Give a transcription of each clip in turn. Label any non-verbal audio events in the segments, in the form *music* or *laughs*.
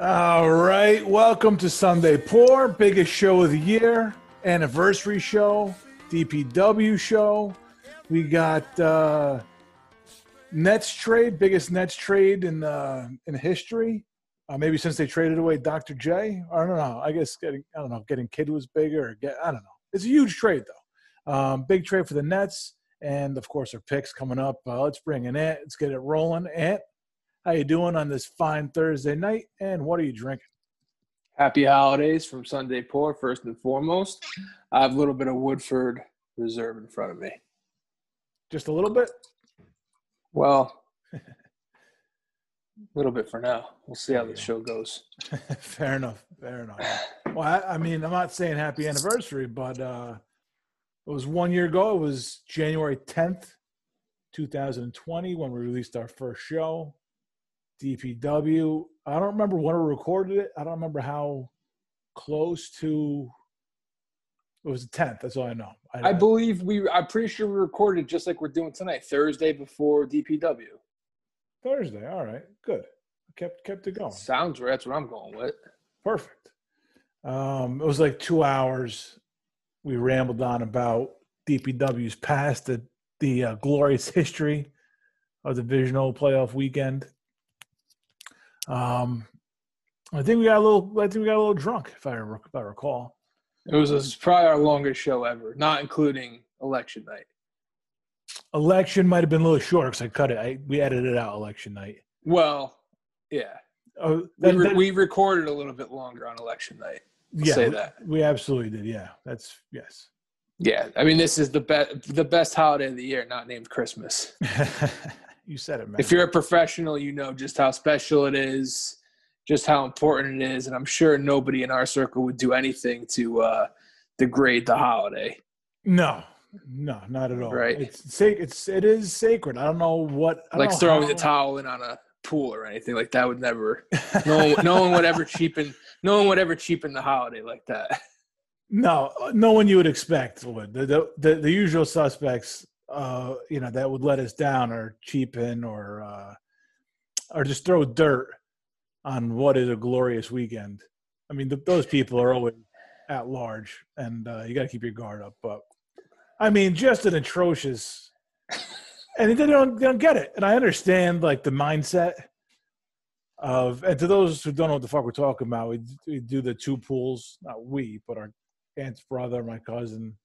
All right, welcome to Sunday Pour, biggest show of the year, anniversary show, DPW show. We got uh, Nets trade, biggest Nets trade in uh, in history. Uh, maybe since they traded away Dr. J. I don't know. I guess getting I don't know getting Kidd was bigger. Or get I don't know. It's a huge trade though. Um, big trade for the Nets, and of course our picks coming up. Uh, let's bring in Ant. Let's get it rolling. Ant, how you doing on this fine Thursday night? And what are you drinking? Happy holidays from Sunday Pour, first and foremost. I have a little bit of Woodford Reserve in front of me. Just a little bit. Well, a *laughs* little bit for now. We'll see how the show goes. *laughs* fair enough. Fair enough. Well, I, I, mean, I'm not saying happy anniversary, but uh, it was one year ago. It was January 10th, 2020, when we released our first show, DPW. I don't remember when we recorded it. I don't remember how close to. It was the 10th. That's all I know. I, I believe we. I'm pretty sure we recorded just like we're doing tonight, Thursday before DPW. Thursday. All right. Good. Kept kept it going. Sounds right. That's what I'm going with. Perfect. Um, it was like two hours. We rambled on about DPW's past, the the uh, glorious history of the divisional playoff weekend. Um, I think we got a little. I think we got a little drunk, if I, if I recall. It was a, probably our longest show ever, not including election night. Election might have been a little short because I cut it. I, we edited out election night. Well, yeah. Oh, we, re- we recorded a little bit longer on election night. I'll yeah, say that we absolutely did. Yeah, that's yes. Yeah, I mean, this is the best the best holiday of the year, not named Christmas. *laughs* you said it, man. If you're a professional, you know just how special it is just how important it is, and I'm sure nobody in our circle would do anything to uh, degrade the holiday. No, no, not at all. Right? It's it's it is sacred. I don't know what like know throwing how. the towel in on a pool or anything like that would never. *laughs* no, one, no one would ever cheapen. No one would ever cheapen the holiday like that. No, no one you would expect would. The the, the, the usual suspects, uh, you know, that would let us down or cheapen or uh, or just throw dirt on what is a glorious weekend. I mean, the, those people are always at large, and uh, you got to keep your guard up. But I mean, just an atrocious, and they don't, they don't get it. And I understand like the mindset of, and to those who don't know what the fuck we're talking about, we, we do the two pools. Not we, but our aunt's brother, my cousin,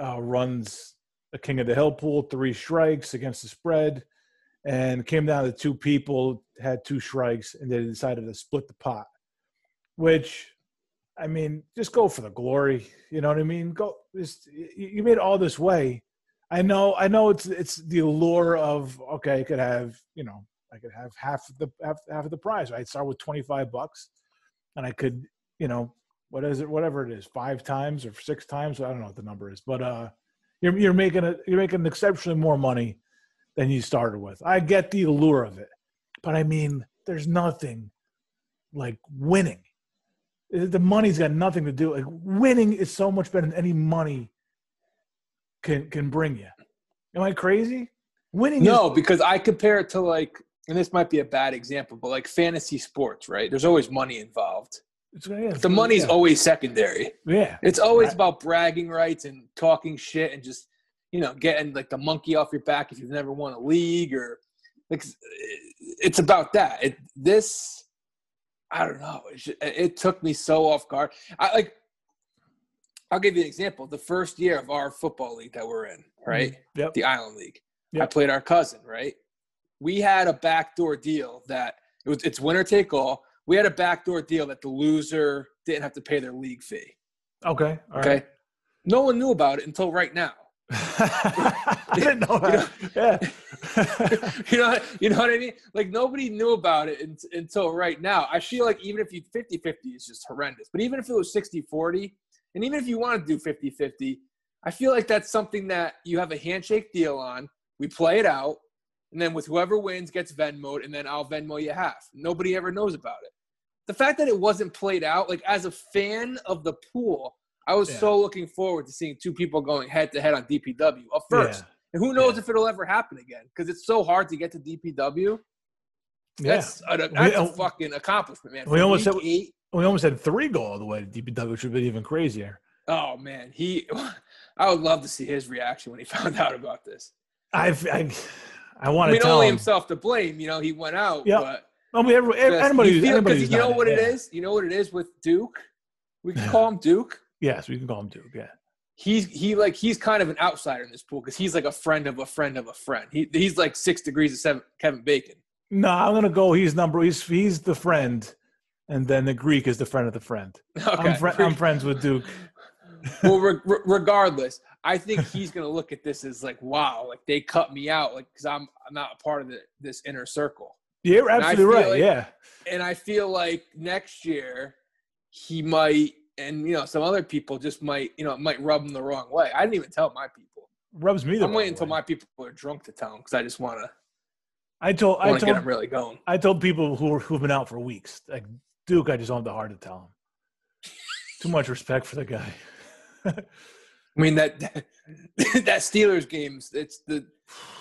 uh, runs a King of the Hill pool, three strikes against the spread and came down to two people had two strikes and they decided to split the pot which i mean just go for the glory you know what i mean? Go just you made all this way. I know i know it's it's the allure of okay i could have you know i could have half the half, half of the prize i'd start with 25 bucks and i could you know what is it whatever it is five times or six times i don't know what the number is but uh you're, you're making it you're making exceptionally more money than you started with. I get the allure of it, but I mean, there's nothing like winning. The money's got nothing to do. Like winning is so much better than any money can can bring you. Am I crazy? Winning. No, is- because I compare it to like, and this might be a bad example, but like fantasy sports, right? There's always money involved. It's, the money's yeah. always secondary. Yeah, it's always about bragging rights and talking shit and just you know, getting like the monkey off your back if you've never won a league or like it's about that. It this I don't know. It, it took me so off guard. I like. I'll give you an example. The first year of our football league that we're in, right? Mm-hmm. Yep. The Island League. Yep. I played our cousin, right? We had a backdoor deal that it was it's winner take all. We had a backdoor deal that the loser didn't have to pay their league fee. Okay. okay. Right. No one knew about it until right now. *laughs* I didn't know that. yeah. *laughs* you know, you know what I mean? Like nobody knew about it in, until right now. I feel like even if you 50-50 is just horrendous. But even if it was 60-40, and even if you want to do 50-50, I feel like that's something that you have a handshake deal on. We play it out, and then with whoever wins gets Venmoed, and then I'll Venmo you half. Nobody ever knows about it. The fact that it wasn't played out, like as a fan of the pool, I was Yeah. so looking forward to seeing two people going head to head on DPW at first. Yeah. And who knows Yeah. if it'll ever happen again because it's so hard to get to DPW. Yeah. That's, a, that's a fucking accomplishment, man. we almost said- eight. We almost had three go all the way to DPW, which would be even crazier. Oh man, he. *laughs* I would love to see his reaction when he *laughs* found out about this. I've, I, I I want to mean, tell only him. himself to blame. You know, he went out, Yeah. but I mean, every, anybody, you, feel, 'cause you know what it yeah. is. You know what it is with Duke. We can call him Duke. Yes, we can call him Duke. Yeah. He's he like he's kind of an outsider in this pool because he's like a friend of a friend of a friend. He he's like six degrees of seven, Kevin Bacon. No, I'm gonna go. He's number. He's he's the friend, and then the Greek is the friend of the friend. *laughs* Okay. I'm, fri- I'm friends with Duke. well, re- regardless, I think he's gonna look at this as like, wow, like they cut me out, like because I'm I'm not a part of the, this inner circle. Yeah, you're absolutely right. like- yeah, And I feel like next year he might, and you know, some other people just might, you know, it might rub him the wrong way. I didn't even tell my people. rubs me the I'm waiting until my people are drunk to tell him because I just want to I told I to get told him really going. I told people who who've been out for weeks like Duke. I just don't have the heart to tell him. Too much respect for the guy. *laughs* I mean that *laughs* that Steelers games, it's the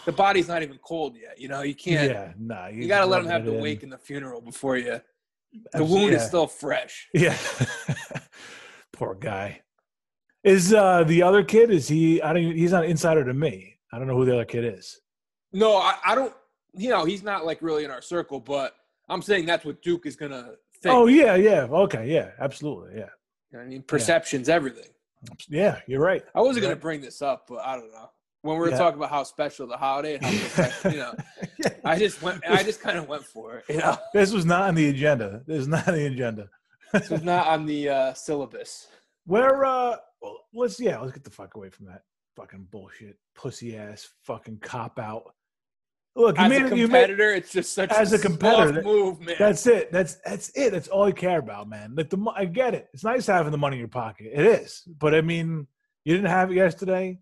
the body's not even cold yet. You know, you can't. yeah, nah. You got to let him have the wake. wake and the funeral before you. The wound is still fresh. *laughs* Yeah. Poor guy. Is uh the other kid? Is he? I don't. He's not an insider to me. I don't know who the other kid is. No, I, I don't. You know, he's not like really in our circle, but I'm saying that's what Duke is gonna think. Oh yeah, yeah. Okay, yeah, absolutely, yeah, You know what I mean, perception's everything. Yeah. You're right. I wasn't gonna bring this up, but I don't know. When we were Yeah. talking about how special the holiday, how *laughs* special, you know, Yeah. I just went. I just kind of went for it. You know, This was not on the agenda. This is not on the agenda. this was not on the uh, syllabus. Where uh well, let's yeah, let's get the fuck away from that fucking bullshit, pussy ass fucking cop out. Look, you As made a it. You made, competitor, it's just such As a soft competitor, that- move, man. that's it. That's that's it. That's all you care about, man. Like the I get it. It's nice having the money in your pocket. It is, but I mean, you didn't have it yesterday.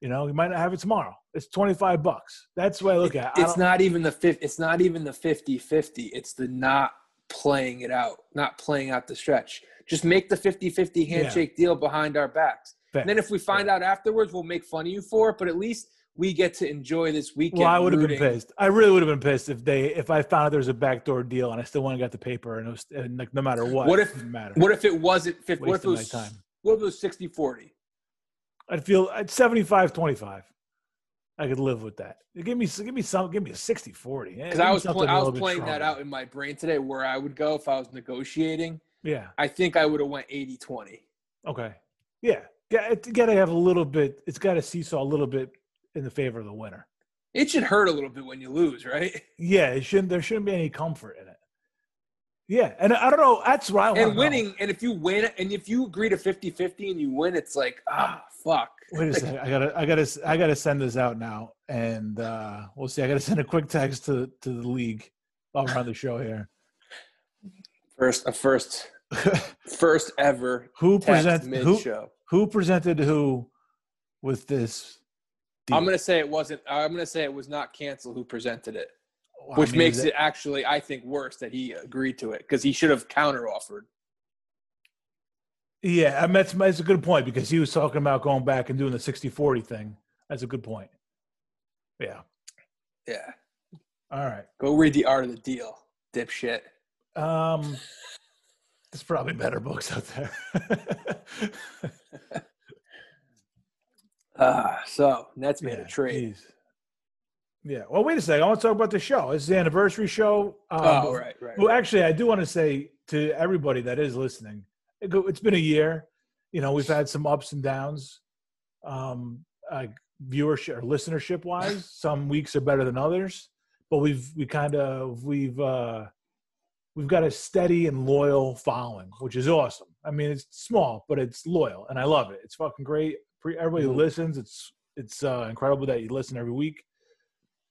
You know, you might not have it tomorrow. It's twenty five bucks. That's the way I look at it. It's don't- even the fifth. It's not even the 50-50. It's the not playing it out, not playing out the stretch. Just make the 50-50 handshake deal behind our backs. fair. And then if we find out afterwards, we'll make fun of you for it. But at least we get to enjoy this weekend. Well, I would have been pissed. I really would have been pissed if they if I found out there was a backdoor deal and I still went and got the paper and it was and like no matter what. What if- matter? What if it wasn't 50? What if it was time. what if it was 60-40? I'd feel at 75 25. I could live with that. Give me give me some give me a 60 40. Because I was pl- I was playing that out in my brain today where I would go if I was negotiating. Yeah. I think I would have went 80-20. Okay. Yeah. Got it got to have a little bit. It's got to seesaw a little bit in the favor of the winner. It should hurt a little bit when you lose, right? Yeah. It shouldn't. There shouldn't be any comfort in it. Yeah, and I don't know. That's want. and winning, and if you win, and if you agree to 50-50 and you win, it's like, ah, fuck. Wait a second. I gotta. I gotta. I gotta send this out now, and uh we'll see. I gotta send a quick text to to the league while we're on the show here. First, a first, *laughs* first ever who presented who who presented who with this? Deal? I'm gonna say it wasn't. I'm gonna say it was not cancel who presented it, Well, I which mean, makes is it actually, I think, worse that he agreed to it because he should have counter offered. Yeah, I mean, that's, that's a good point because he was talking about going back and doing the 60-40 thing. That's a good point. Yeah. Yeah, All right. go read the art of the deal, dipshit. Um, there's probably better books out there. *laughs* *laughs* Ah, so Nets made yeah, a trade. geez. Yeah. Well, wait a second. I want to talk about the show. It's the anniversary show. Um, oh, right, right. Well, actually, I do want to say to everybody that is listening, it, it's been a year. You know, we've had some ups and downs, um, like viewership or listenership wise. *laughs* Some weeks are better than others, but we've we kind of we've uh, we've got a steady and loyal following, which is awesome. I mean, it's small, but it's loyal, and I love it. It's fucking great. Pre- Everybody who Mhm. listens, it's it's uh, incredible that you listen every week.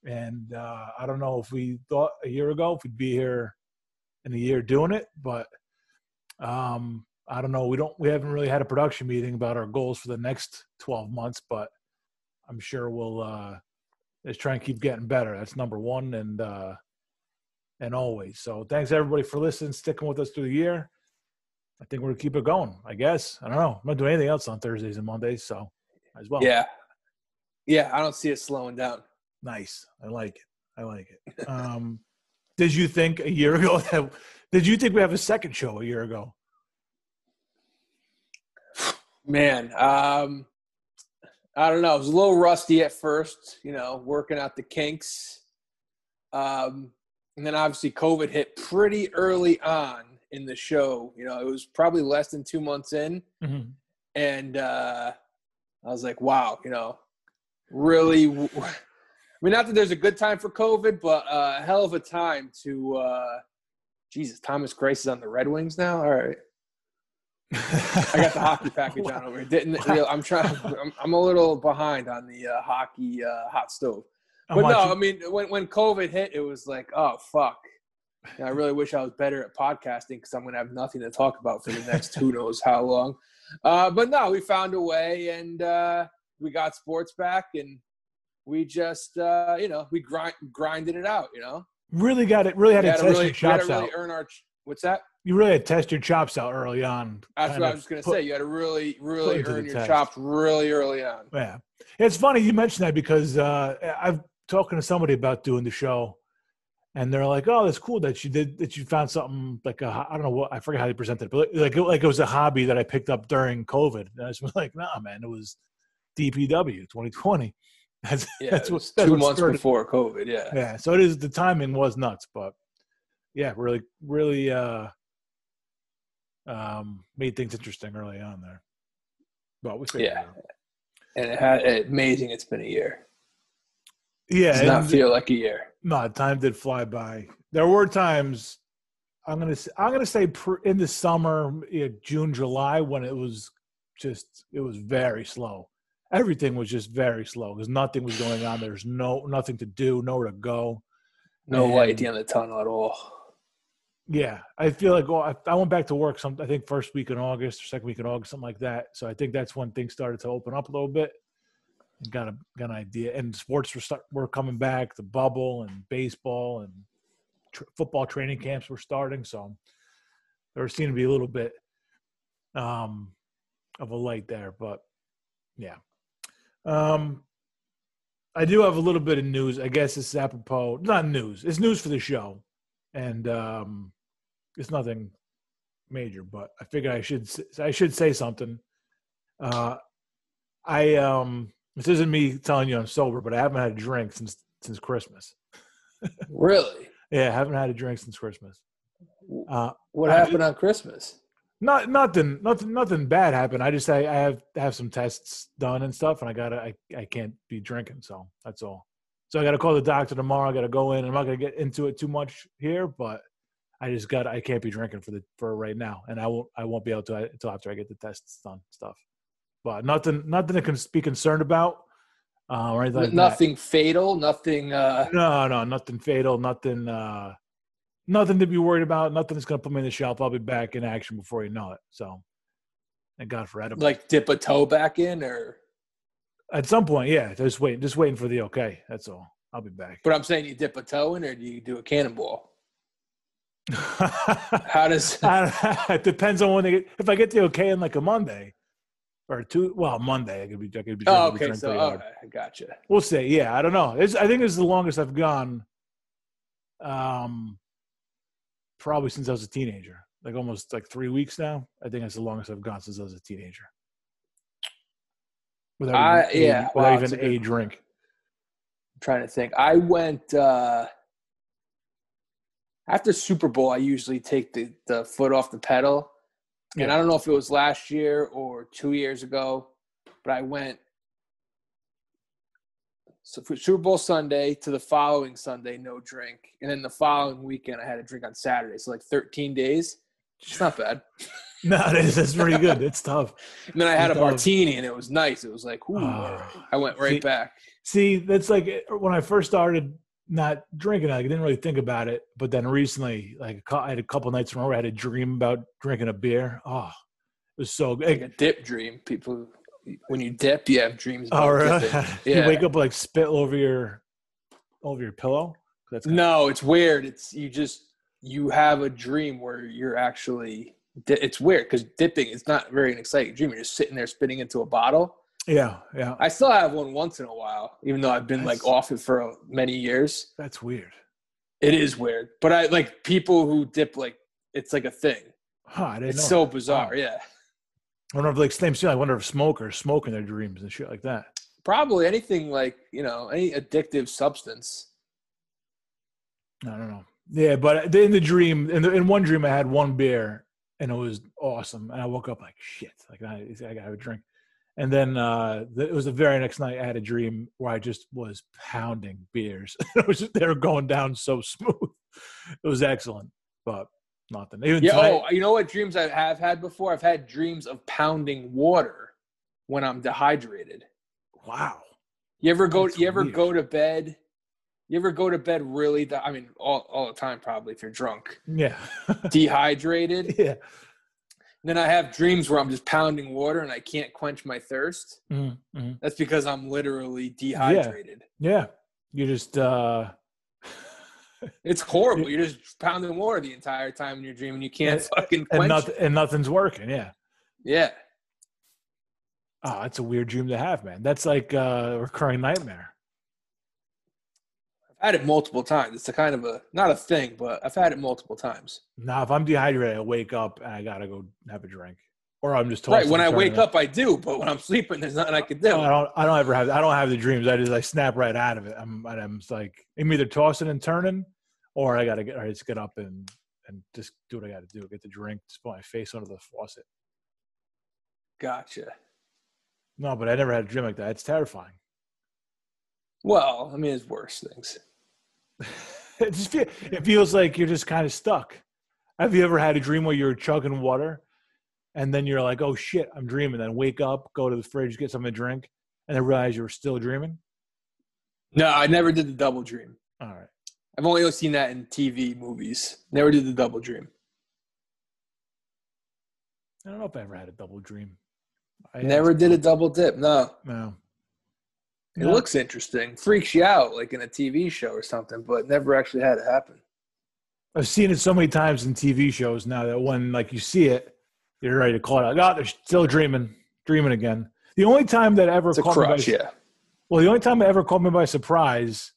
And uh, I don't know if we thought a year ago if we'd be here in a year doing it, but um, I don't know. We don't. We haven't really had a production meeting about our goals for the next twelve months, but I'm sure we'll uh, just try and keep getting better. That's number one, and uh, and always. So thanks everybody for listening, sticking with us through the year. I think we're gonna keep it going. I guess. I don't know. I'm not doing anything else on Thursdays and Mondays, so as well. Yeah, yeah. I don't see it slowing down. Nice. I like it. I like it. *laughs* Um, Did you think a year ago *laughs* that? Did you think we have a second show a year ago? Man, um, I don't know. I was a little rusty at first, you know, working out the kinks. Um, and then obviously COVID hit pretty early on in the show. You know, it was probably less than two months in. Mm-hmm. And uh, I was like, wow, you know, really. *laughs* I mean, not that there's a good time for COVID, but uh, a hell of a time to. Uh, Jesus, Thomas Greiss is on the Red Wings now. All right. I got the hockey *laughs* package on over here. Didn't real, I'm trying. I'm, I'm, a little behind on the uh, hockey uh, hot stove. But no, I mean, when when COVID hit, it was like, oh fuck. And I really wish I was better at podcasting because I'm gonna have nothing to talk about for the next who knows how long. Uh, but no, we found a way, and uh, we got sports back, and we just uh, you know we grind grinded it out. You know, really got it. Really had, had to test really, your chops really out. Earn our what's that? You really had to test your chops out early on. That's what I was going to say. You had to really, really earn your test. chops really early on. Yeah, it's funny you mentioned that because uh, I've talking to somebody about doing the show, and they're like, "Oh, that's cool that you did that. You found something like a I don't know what I forget how they presented it, but like like it was a hobby that I picked up during COVID." And I was *laughs* like, "Nah, man, it was DPW 2020." *laughs* That's yeah, that's what that's two what months started. before COVID. Yeah, yeah. So it is. The timing was nuts, but yeah, really, really uh, um, made things interesting early on there. But we yeah, and it had amazing. It's been a year. Yeah, does not feel like a year. No, time did fly by. There were times I'm gonna I'm gonna say in the summer, June, July, when it was just it was very slow. Everything was just very slow because nothing was going on. There's no nothing to do, nowhere to go, no and, light at the end of the tunnel at all. Yeah, I feel like well, I, I went back to work. Some I think first week in August or second week in August, something like that. So I think that's when things started to open up a little bit got a got an idea. And sports were start, were coming back, the bubble and baseball and tr- football training camps were starting. So there seemed to be a little bit um, of a light there, but yeah. Um, I do have a little bit of news. I guess it's apropos, not news. It's news for the show, and um, it's nothing major. But I figured I should I should say something. Uh, I um this isn't me telling you I'm sober, but I haven't had a drink since since Christmas. *laughs* really? Yeah, I haven't had a drink since Christmas. Uh, what happened on Christmas? Not nothing, nothing, nothing bad happened. I just I, I have have some tests done and stuff, and I gotta I, I can't be drinking, so that's all. So I gotta call the doctor tomorrow. I gotta go in. I'm not gonna get into it too much here, but I just got I can't be drinking for the for right now, and I won't I won't be able to until after I get the tests done stuff but nothing nothing to be concerned about. Uh, or anything like nothing that. fatal, nothing. Uh... No, no, nothing fatal, nothing. Uh, nothing to be worried about. Nothing that's going to put me in the shelf. I'll be back in action before you know it. So, thank God for edible. Like dip a toe back in, or at some point, yeah. Just waiting, just waiting for the okay. That's all. I'll be back. But I'm saying you dip a toe in, or do you do a cannonball? *laughs* How does *laughs* *laughs* it depends on when they get. If I get the okay in like a Monday, or two. Well, Monday I could be. I could be. Oh, okay. So, okay, I gotcha. We'll see. Yeah, I don't know. It's, I think it's the longest I've gone. Um, probably since I was a teenager. Like almost like three weeks now. I think that's the longest I've gone since I was a teenager. Without I, even, yeah, without wow, even a, a drink. I'm trying to think. I went uh after Super Bowl. I usually take the the foot off the pedal and I don't know if it was last year or two years ago, but I went so for Super Bowl Sunday to the following Sunday, no drink, and then the following weekend I had a drink on Saturday. So like 13 days. It's not bad. *laughs* no, it is. That's pretty good. It's tough. and then I had it's a tough. martini, and it was nice. It was like, ooh, uh, I went right see, back. See, that's like when I first started not drinking. I didn't really think about it, but then recently, like I had a couple nights in a row, I had a dream about drinking a beer. Oh, it was so good. Like a dip dream. People, when you dip, you have dreams. About oh, really? Yeah. *laughs* you wake up like spit over your over your pillow. That's no, it's weird. It's you just you have a dream where you're actually. It's weird because dipping is not very an exciting dream. You're just sitting there spitting into a bottle yeah, yeah. I still have one once in a while, even though I've been that's, like off it for uh, many years. That's weird. It is weird, but I like people who dip like it's like a thing. Huh, It's so that. bizarre. Wow. Yeah, I wonder if like same thing. I wonder if smokers smoke in their dreams and shit like that. probably anything like you know any addictive substance. I don't know. Yeah, but in the dream, in, the, in one dream, I had one beer and it was awesome. And I woke up like shit, like I, I gotta have a drink. And then uh, the, it was the very next night. I had a dream where I just was pounding beers. *laughs* it was just, they were going down so smooth. It was excellent, but nothing. Even Yeah. tonight- Oh, you know what dreams I have had before? I've had dreams of pounding water when I'm dehydrated. wow. You ever go? That's you ever weird. go to bed? You ever go to bed really? De- I mean, all all the time probably if you're drunk, Yeah, *laughs* dehydrated. yeah. Then I have dreams where I'm just pounding water and I can't quench my thirst. Mhm, mhm. That's because I'm literally dehydrated. Yeah, you just uh, *laughs* It's horrible. You're just pounding water the entire time in your dream and you can't And- fucking and quench nothing it. and nothing's working. Yeah. Yeah. Oh, that's a weird dream to have, man. That's like a recurring nightmare. I've had it multiple times. It's a kind of a not a thing, but I've had it multiple times. Now, if I'm dehydrated, I wake up and I gotta go have a drink, or I'm just right. When I wake up I do, but when I'm sleeping there's nothing I can do. I don't. I don't ever have. I don't have the dreams. I just I snap right out of it. I'm. I'm just like I'm either tossing and turning, or I gotta get. I just get up and and just do what I gotta do. Get the drink. Just put my face under the faucet. Gotcha. No, but I never had a dream like that. It's terrifying. Well, I mean it's worse things. *laughs* it just feel, it feels like you're just kind of stuck. Have you ever had a dream where you're chugging water, and then you're like, "Oh shit, I'm dreaming." Then wake up, go to the fridge, get something to drink, and then realize you were still dreaming. No, I never did the double dream. All right. I've only seen that in TV movies. Never did the double dream. I don't know if I ever had a double dream. I Never did a double dip. No. No. It No. looks interesting. Freaks you out like in a TV show or something, but never actually had it happen. I've seen it so many times in TV shows now that when like you see it, you're ready to call it out. Oh, they're still dreaming, dreaming again. The only time that ever It's a caught me by, crush, yeah. well, the only time it ever caught me by surprise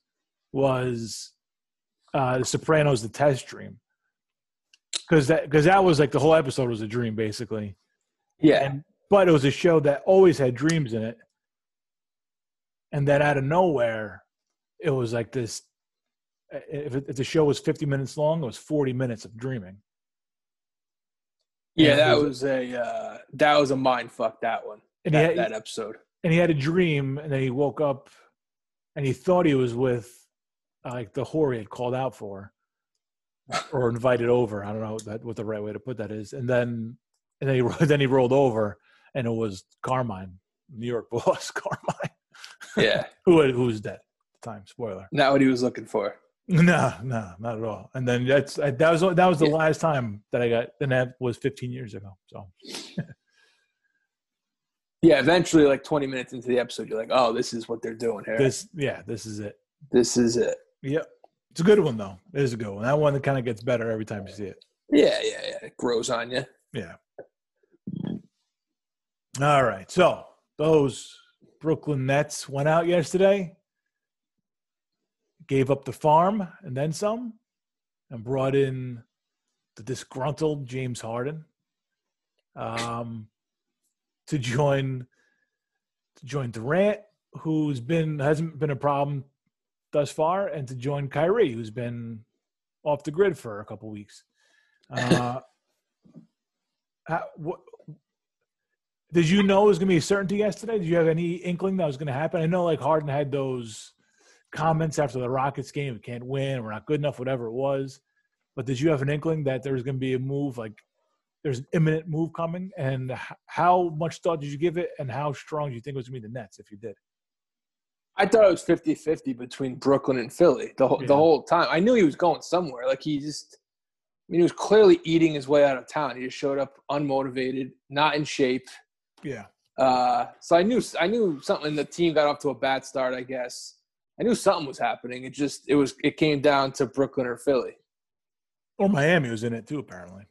was uh, The Sopranos: The Test Dream, because that because that was like the whole episode was a dream basically. Yeah. And but it was a show that always had dreams in it, and then out of nowhere, it was like this. If, it, if the show was 50 minutes long, it was 40 minutes of dreaming. Yeah, And that was- was a uh, that was a mind fuck that one. And he, That, had, that episode. and he had a dream, and then he woke up, and he thought he was with uh, like the whore he had called out for, or invited over. I don't know that, what the right way to put that is. And then, and then he *laughs* then he rolled over, and it was Carmine, New York boss *laughs* Carmine, Yeah. *laughs* who who was dead. at the Time spoiler. Not what he was looking for. *laughs* No, no, not at all. And then that's that was that was the Yeah. last time that I got, and that was 15 years ago. So *laughs* Yeah, eventually like 20 minutes into the episode, you're like, oh, this is what they're doing here. This, yeah, this, yeah, this is it. Yep, it's a good one though. It is a good one. That one that kind of gets better every time you see it. Yeah, yeah, yeah. It grows on you. Yeah. All right. So those Brooklyn Nets went out yesterday, gave up the farm and then some, and brought in the disgruntled James Harden um, to join to join Durant, who's been hasn't been a problem thus far, and to join Kyrie, who's been off the grid for a couple weeks. Uh, *laughs* how, what, did you know it was going to be a certainty yesterday? Did you have any inkling that was going to happen? I know like Harden had those comments after the Rockets game, we can't win, we're not good enough, whatever it was. But did you have an inkling that there was going to be a move, like there's an imminent move coming? And how much thought did you give it, and how strong do you think it was going to be the Nets if you did? I thought it was 50 50 between Brooklyn and Philly the, whole Yeah. the whole time. I knew he was going somewhere. Like he just, I mean, he was clearly eating his way out of town. He just showed up unmotivated, not in shape. Yeah, Uh, so I knew I knew something. The team got off to a bad start. I guess I knew something was happening. It just it was it came down to Brooklyn or Philly. or Miami was in it too, apparently.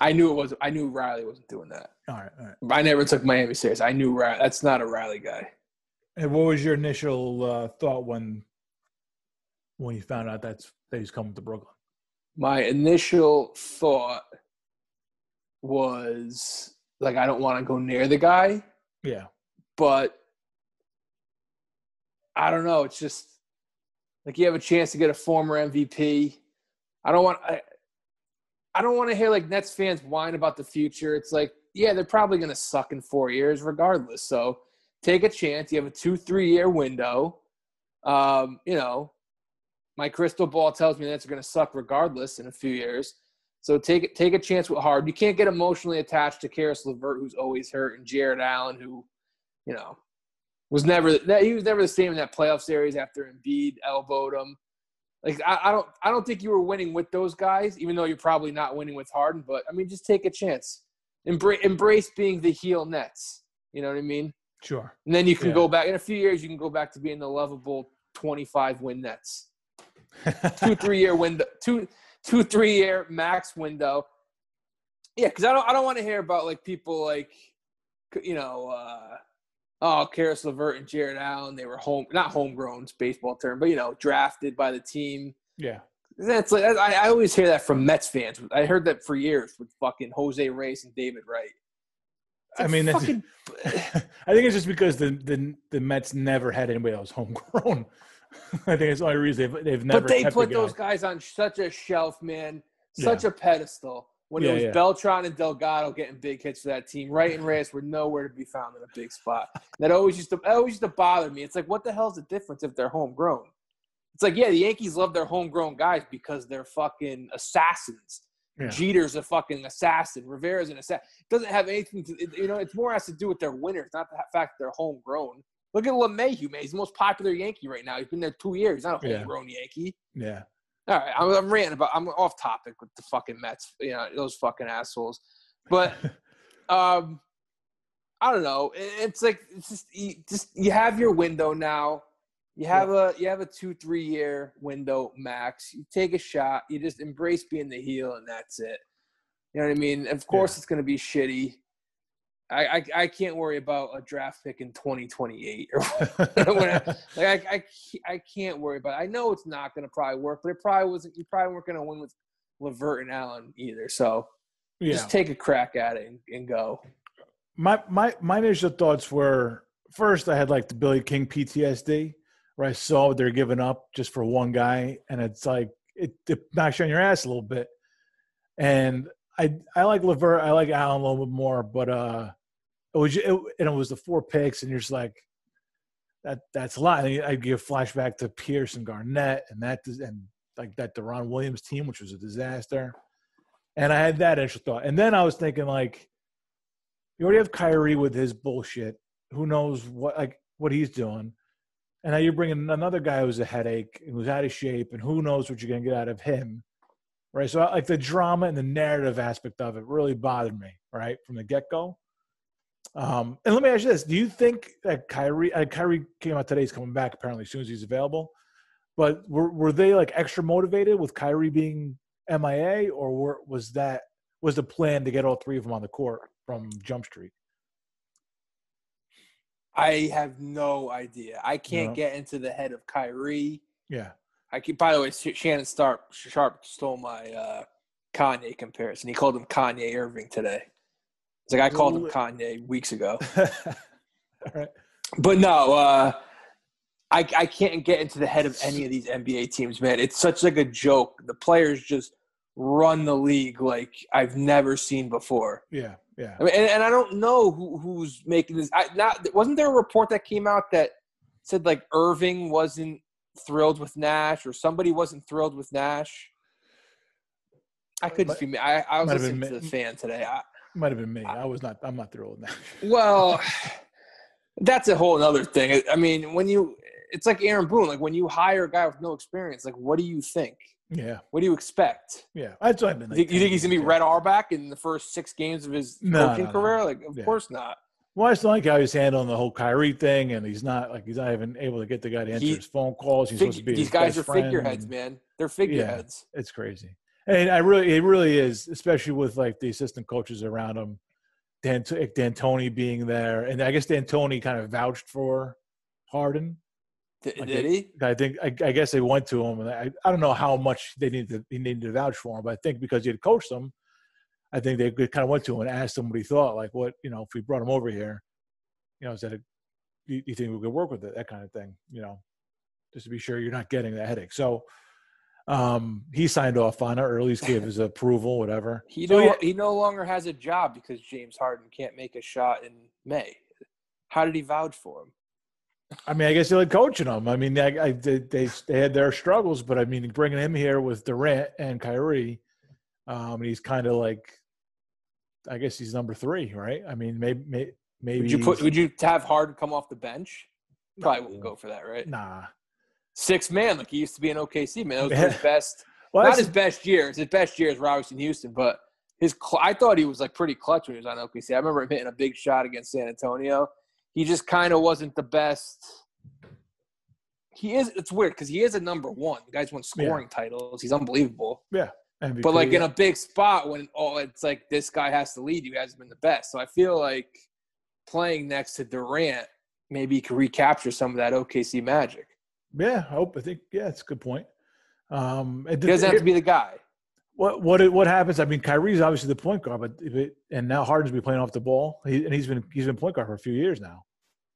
I knew it was. I knew Riley wasn't doing that. All right, all right. I never took Miami serious. I knew Riley. That's not a Riley guy. And what was your initial uh, thought when when you found out that's that he's coming to Brooklyn. My initial thought was like I don't want to go near the guy, Yeah. but I don't know. It's just like you have a chance to get a former MVP. I don't want I, I don't want to hear like Nets fans whine about the future. It's like, yeah, they're probably going to suck in four years regardless. So take a chance. You have a two, three year window. Um, you know, my crystal ball tells me that's going to suck regardless in a few years. So take take a chance with Hard. You can't get emotionally attached to Caris LeVert, who's always hurt, and Jarrett Allen, who, you know, was never that he was never the same in that playoff series after Embiid elbowed him. Like I, I, don't I don't think you were winning with those guys, even though you're probably not winning with Harden. But I mean, just take a chance. Embrace embrace being the heel Nets. You know what I mean? Sure. And then you can Yeah. go back in a few years. You can go back to being the lovable 25 win Nets. Two three year window. Two two three year max window. Yeah, because I don't I don't want to hear about like people like you know. uh oh, Caris LeVert and Jarrett Allen, they were home, not homegrown, it's baseball term, but you know, drafted by the team. yeah. That's like I, I always hear that from Mets fans. I heard that for years with fucking Jose Reyes and David Wright. It's I like mean, that's- fucking, *laughs* I think it's just because the, the the Mets never had anybody that was homegrown. *laughs* I think it's the only reason they've they've never. but they put those guys on such a shelf, man, such a pedestal. When Yeah, it was yeah. Beltran and Delgado getting big hits for that team, Wright and Reyes were nowhere to be found in a big spot. That always used to always used to bother me. It's like, what the hell's the difference if they're homegrown? It's like, yeah, the Yankees love their homegrown guys because they're fucking assassins. Yeah. Jeter's a fucking assassin. Rivera's an assassin. It doesn't have anything to, you know, it's more has to do with their winners, not the fact that they're homegrown. Look at LeMahieu, man. He's the most popular Yankee right now. He's been there two years. He's not a Yeah. homegrown Yankee. Yeah. All right, I'm, I'm ranting about. I'm off topic with the fucking Mets. You know those fucking assholes. But *laughs* um, I don't know. It's like it's just you, just you have your window now. You have a you have a two three year window max. You take a shot. You just embrace being the heel, and that's it. You know what I mean? Of course, it's going to be shitty. I, I I can't worry about a draft pick in 2028 or *laughs* *laughs* whatever. Like I, I, I can't worry about. It. I know it's not going to probably work, but it probably wasn't. You probably weren't going to win with LeVert and Allen either. So yeah. just take a crack at it and, and go. my my my initial thoughts were first I had like the Billy King PTSD, where I saw they're giving up just for one guy, and it's like it, it knocks you on your ass a little bit. And I I like LeVert, I like Allen a little bit more, but uh, it was it, and it was the four picks, and you're just like that that's a lot. And I give flashback to Pierce and Garnett, and that and like that Deron Williams team, which was a disaster. And I had that initial thought, and then I was thinking like you already have Kyrie with his bullshit. Who knows what like what he's doing? And now you're bringing another guy who's a headache and who's out of shape, and who knows what you're gonna get out of him, right? So like the drama and the narrative aspect of it really bothered me, right, from the get go. Um, and let me ask you this: Do you think that Kyrie, uh, Kyrie came out today? He's coming back apparently as soon as he's available. But were were they like extra motivated with Kyrie being MIA, or were, was that was the plan to get all three of them on the court from Jump Street? I have no idea. I can't No. get into the head of Kyrie. Yeah. I keep. By the way, Shannon Stark Sharpe stole my uh, Kanye comparison. He called him Kanye Irving today. It's like I called him Kanye weeks ago. *laughs* all right. But no, uh, I I can't get into the head of any of these NBA teams, man. It's such like a joke. The players just run the league like I've never seen before. Yeah. Yeah. I mean, and, and I don't know who, who's making this. I, not wasn't there a report that came out that said like Irving wasn't thrilled with Nash or somebody wasn't thrilled with Nash. I could just be. me. I, I was listening been to the fan today. I, Might have been me. Uh, I was not. I'm not thrilled that. Well, *laughs* that's a whole other thing. I mean, when you, it's like Aaron Boone. Like when you hire a guy with no experience, like what do you think? Yeah. What do you expect? Yeah. That's what I've been. You Like think, you think he's gonna be 10 Red Auerbach in the first six games of his No, coaching no, no. career? Like, of Yeah. course not. Well, I just like how he's handling the whole Kyrie thing, and he's not like he's not even able to get the guy to answer He- his phone calls. He's Fig- supposed to be these guys are figureheads, and man. They're figureheads. Yeah, It's crazy, and I really, it really is, especially with like the assistant coaches around him. Dan D'Antoni being there, and I guess D'Antoni kind of vouched for Harden, Did, Like did he? I think I, I guess they went to him, and I, I don't know how much they needed to, he needed to vouch for him, but I think because he had coached them, I think they kind of went to him and asked him what he thought, like what you know if we brought him over here, you know, is that a, you, you think we could work with it, that kind of thing, you know, just to be sure you're not getting that headache. So um, he signed off on it, or at least gave his *laughs* approval, whatever. He So, no, yeah, he no longer has a job because James Harden can't make a shot in May. How did he vouch for him? I mean, I guess they like coaching him. I mean, I, I, they, they they had their struggles, but I mean, bringing him here with Durant and Kyrie, um, he's kind of like, I guess he's number three, right? I mean, maybe maybe, maybe Would you put? Would you have Harden come off the bench? Probably wouldn't go for that, right? nah. Six man, like he used to be an OKC. Man, Yeah. *laughs* were his best. Well, not his best years. His best years were obviously in Houston, but his cl- I thought he was like pretty clutch when he was on OKC. I remember him hitting a big shot against San Antonio. He just kind of wasn't the best. He is. It's weird because he is a number one. The guy's won scoring titles. He's unbelievable. MVP, But like in a big spot when oh it's like this guy has to lead you hasn't been the best. So I feel like playing next to Durant maybe he can recapture some of that OKC magic. Yeah, I hope I think yeah, it's a good point. Um, it, He doesn't have to be the guy. what what what happens? I mean, Kyrie's obviously the point guard, but if it, and now Harden's be playing off the ball, he, and he's been he's been point guard for a few years now.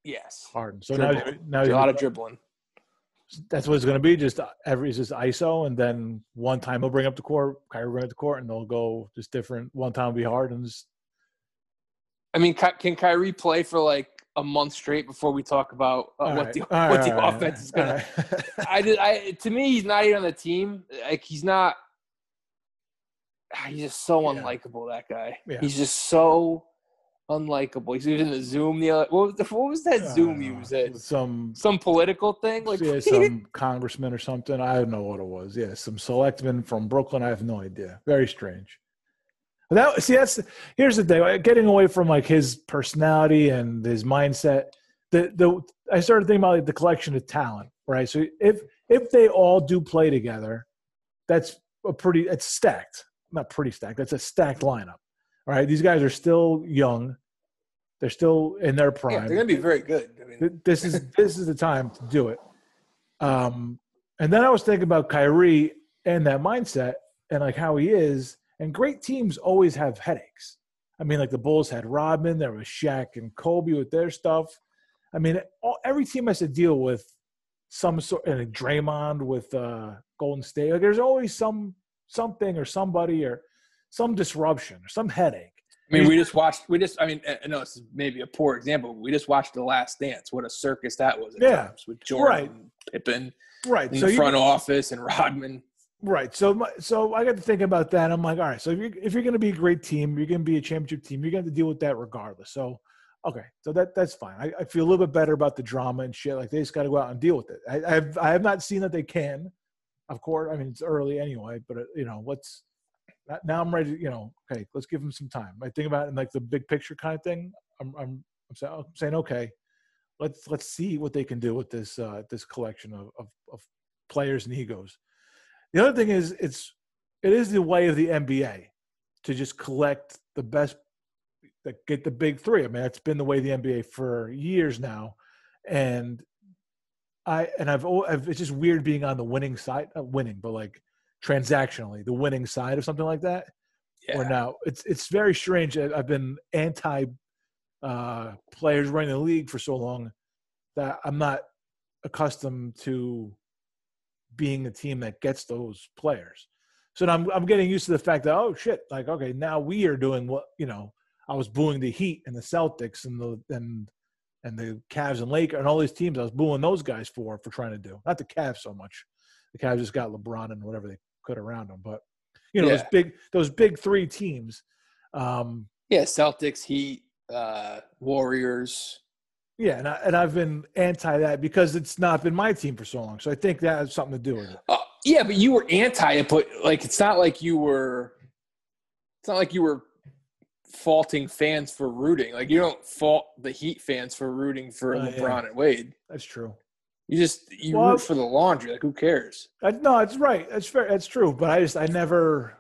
Yes. Harden, so now Dribble. now a he's lot of dribbling. that's what it's going to be. Just every is just ISO, and then one time he'll bring up the court, Kyrie bring up the court, and they'll go just different. One time will be Harden's. I mean, can Kyrie play for like a month straight before we talk about uh, what right, the all what right, the right, offense is gonna? *laughs* I did. I to me, he's not even on the team. Like he's not. ah, He's just so Yeah. unlikable. That guy. Yeah. He's just so unlikable. He's in the Zoom. The other, what was the, what was that Zoom he Uh, was in? Some Some political thing. Like yeah, *laughs* some congressman or something. I don't know what it was. Yeah, some selectman from Brooklyn. I have no idea. Very strange. But that see, that's here's the thing. Getting away from like his personality and his mindset. The the I started thinking about like the collection of talent, right? So if if they all do play together, that's a pretty. It's stacked. Not pretty stacked. That's a stacked lineup. All right, these guys are still young. They're still in their yeah, prime they're gonna be very good. I mean, this is *laughs* this is the time to do it. Um, and then I was thinking about Kyrie and that mindset and like how he is. And great teams always have headaches. I mean, like the Bulls had Rodman, there was Shaq and Kobe with their stuff. I mean, all, every team has to deal with some sort and Draymond with uh, Golden State. Like, there's always some something or somebody or some disruption or some headache. I mean, we just watched. We just. I mean, I know this is maybe a poor example. But we just watched The Last Dance. What a circus that was! At Yeah, times, with Jordan, right. and Pippen Right. in so the you front office, and Rodman. Right. So, so I got to thinking about that. I'm like, all right. So if you're if you're going to be a great team, you're going to be a championship team. You're going to deal with that regardless. So, okay. So that that's fine. I, I feel a little bit better about the drama and shit. Like they just got to go out and deal with it. I, I have I have not seen that they can. Of course, I mean it's early anyway. But uh, you know, let's now I'm ready. You know, okay, let's give them some time. I think about it in like the big picture kind of thing. I'm I'm I'm saying, I'm saying okay. Let's let's see what they can do with this uh, this collection of, of, of players and egos. The other thing is it's it is the way of the NBA to just collect the best that get the big three. I mean, that's been the way of the NBA for years now, and I and I've, I've it's just weird being on the winning side, not winning, but like transactionally the winning side of something like that. Yeah. now it's it's very strange. I've been anti uh, players running the league for so long that I'm not accustomed to being a team that gets those players. So I'm I'm getting used to the fact that oh shit, like okay, now we are doing what you know. I was booing the Heat and the Celtics and the and and the Cavs and Lakers and all these teams. I was booing those guys for for trying to do. Not the Cavs so much. The Cavs just got LeBron and whatever they could around them, but you know those big those big three teams. Um, Yeah, Celtics, Heat, uh, Warriors. Yeah, and I, and I've been anti that because it's not been my team for so long. So I think that has something to do with it. Uh, yeah, but you were anti it, but like it's not like you were. It's not like you were faulting fans for rooting. Like you don't fault the Heat fans for rooting for Uh, LeBron yeah. and Wade. That's true. You just you Well, root for the laundry. Like who cares? I, no, it's right. That's fair. That's true. But I just I never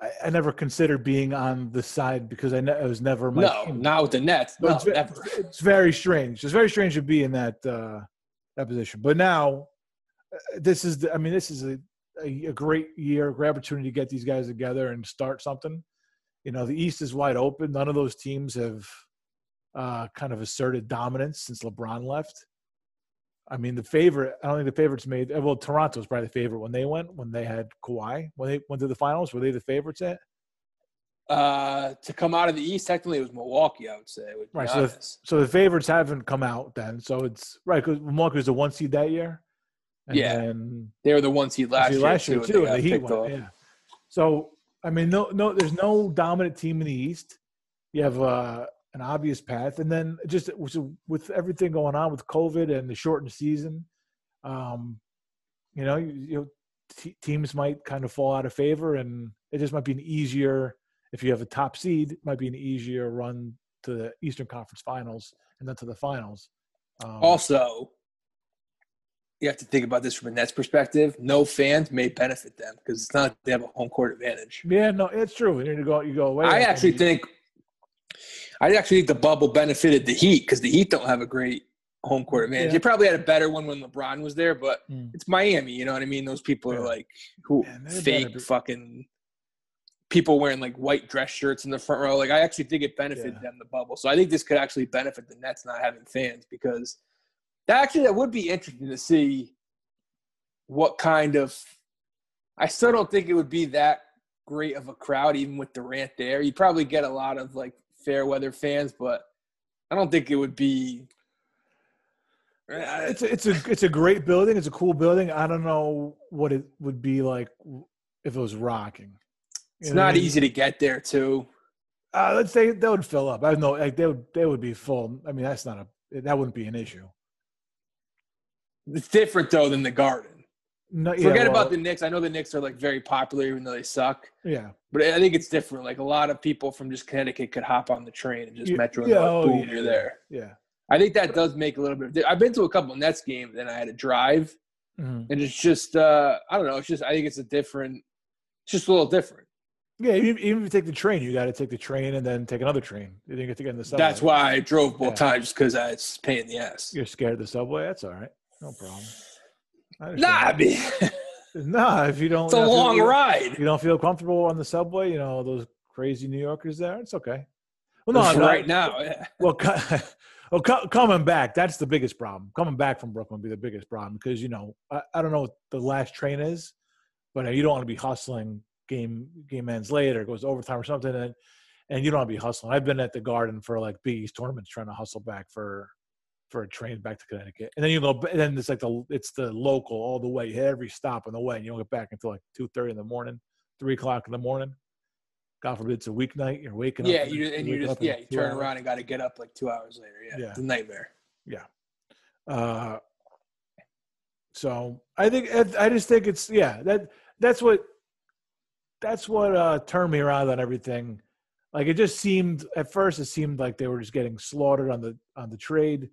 I, I never considered being on the side because I ne- it was never my no, team. not with the Nets. No, it's, never. it's very strange. It's very strange to be in that uh, that position. But now, uh, this is the, I mean, this is a, a, a great year, a great opportunity to get these guys together and start something. You know, the East is wide open. None of those teams have uh, kind of asserted dominance since LeBron left. I mean, the favorite. I don't think the favorites made. Well, Toronto's probably the favorite when they went when they had Kawhi when they went to the finals. Were they the favorites at? Uh, to come out of the East, technically it was Milwaukee. I would say. Right. So the, so the favorites haven't come out then. So it's right because Milwaukee was the one seed that year. yeah. they were the one seed last year. Last year too. too the Heat went, Yeah. So I mean, no, no, there's no dominant team in the East. You have uh, an obvious path, and then just with everything going on with COVID and the shortened season, um, you know, you, you know, t- teams might kind of fall out of favor, and it just might be an easier if you have a top seed, it might be an easier run to the Eastern Conference Finals and then to the finals. Um, also, you have to think about this from a Nets perspective. No fans may benefit them because it's not they have a home court advantage. Yeah, no, it's true. You go, you go away. I actually think, I actually think the bubble benefited the Heat because the Heat don't have a great home court advantage. Yeah. They probably had a better one when LeBron was there, but mm. it's Miami. You know what I mean? Those people yeah. are like who Man, fake fucking people wearing like white dress shirts in the front row. Like I actually think it benefited yeah. them the bubble. So I think this could actually benefit the Nets not having fans because that actually that would be interesting to see what kind of I still don't think it would be that great of a crowd even with Durant there. You probably get a lot of like fair weather fans, but I don't think it would be it's a, it's a it's a great building. It's a cool building. I don't know what it would be like if it was rocking. It's not easy to get there too. Uh, let's say that would fill up. I know like they would they would be full. I mean, that's not a that wouldn't be an issue. It's different though than the Garden. No, yeah, Forget well, about the Knicks. I know the Knicks are like very popular, even though they suck. Yeah, but I think it's different. Like a lot of people from just Connecticut could hop on the train and just metro. Yeah, oh, boom, yeah, you're there. Yeah, I think that does make a little bit. Of, I've been to a couple Nets games and I had to drive, mm-hmm. and it's just uh, I don't know. It's just I think it's a different. It's just a little different. Yeah, even, even if you take the train, you got to take the train and then take another train. You didn't get to get in the subway. That's why I drove both yeah. times because it's pain in the ass. You're scared of the subway? That's all right. No problem. Nah, I mean, *laughs* nah. If you don't, it's a long ride. You don't feel comfortable on the subway. You know those crazy New Yorkers there. It's okay. Well, no, right now. Yeah. Well, *laughs* well, coming back, that's the biggest problem. Coming back from Brooklyn would be the biggest problem because you know I, I don't know what the last train is, but uh, you don't want to be hustling game game ends late or goes overtime or something, and and you don't want to be hustling. I've been at the Garden for like Big East tournaments trying to hustle back for for a train back to Connecticut, and then you go. And then it's like the it's the local all the way. You hit every stop on the way, and you don't get back until like two thirty in the morning, three o'clock in the morning. God forbid it's a weeknight. You're waking yeah, up. Yeah, you and you just yeah, you turn hours. around and got to get up like two hours later. Yeah, yeah. it's a nightmare. Yeah. Uh, so I think I just think it's yeah that that's what that's what uh, turned me around on everything. Like it just seemed at first, it seemed like they were just getting slaughtered on the on the trade.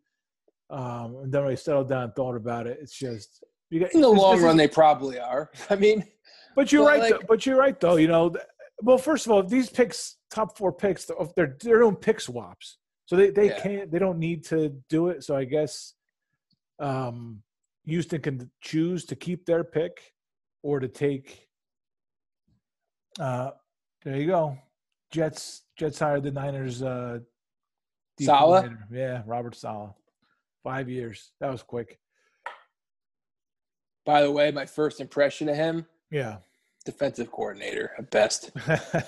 Um, and then when I settled down and thought about it, it's just got, in the long run they probably are. *laughs* I mean, but you're right. Like, though, but you're right though. You know, well, first of all, these picks, top four picks, they're they're doing pick swaps, so they they yeah. can't they don't need to do it. So I guess um, Houston can choose to keep their pick or to take uh, there you go. Jets Jets hired the Niners. Uh, Saleh. Yeah, Robert Saleh. Five years. That was quick. By the way, my first impression of him. Yeah. Defensive coordinator at best.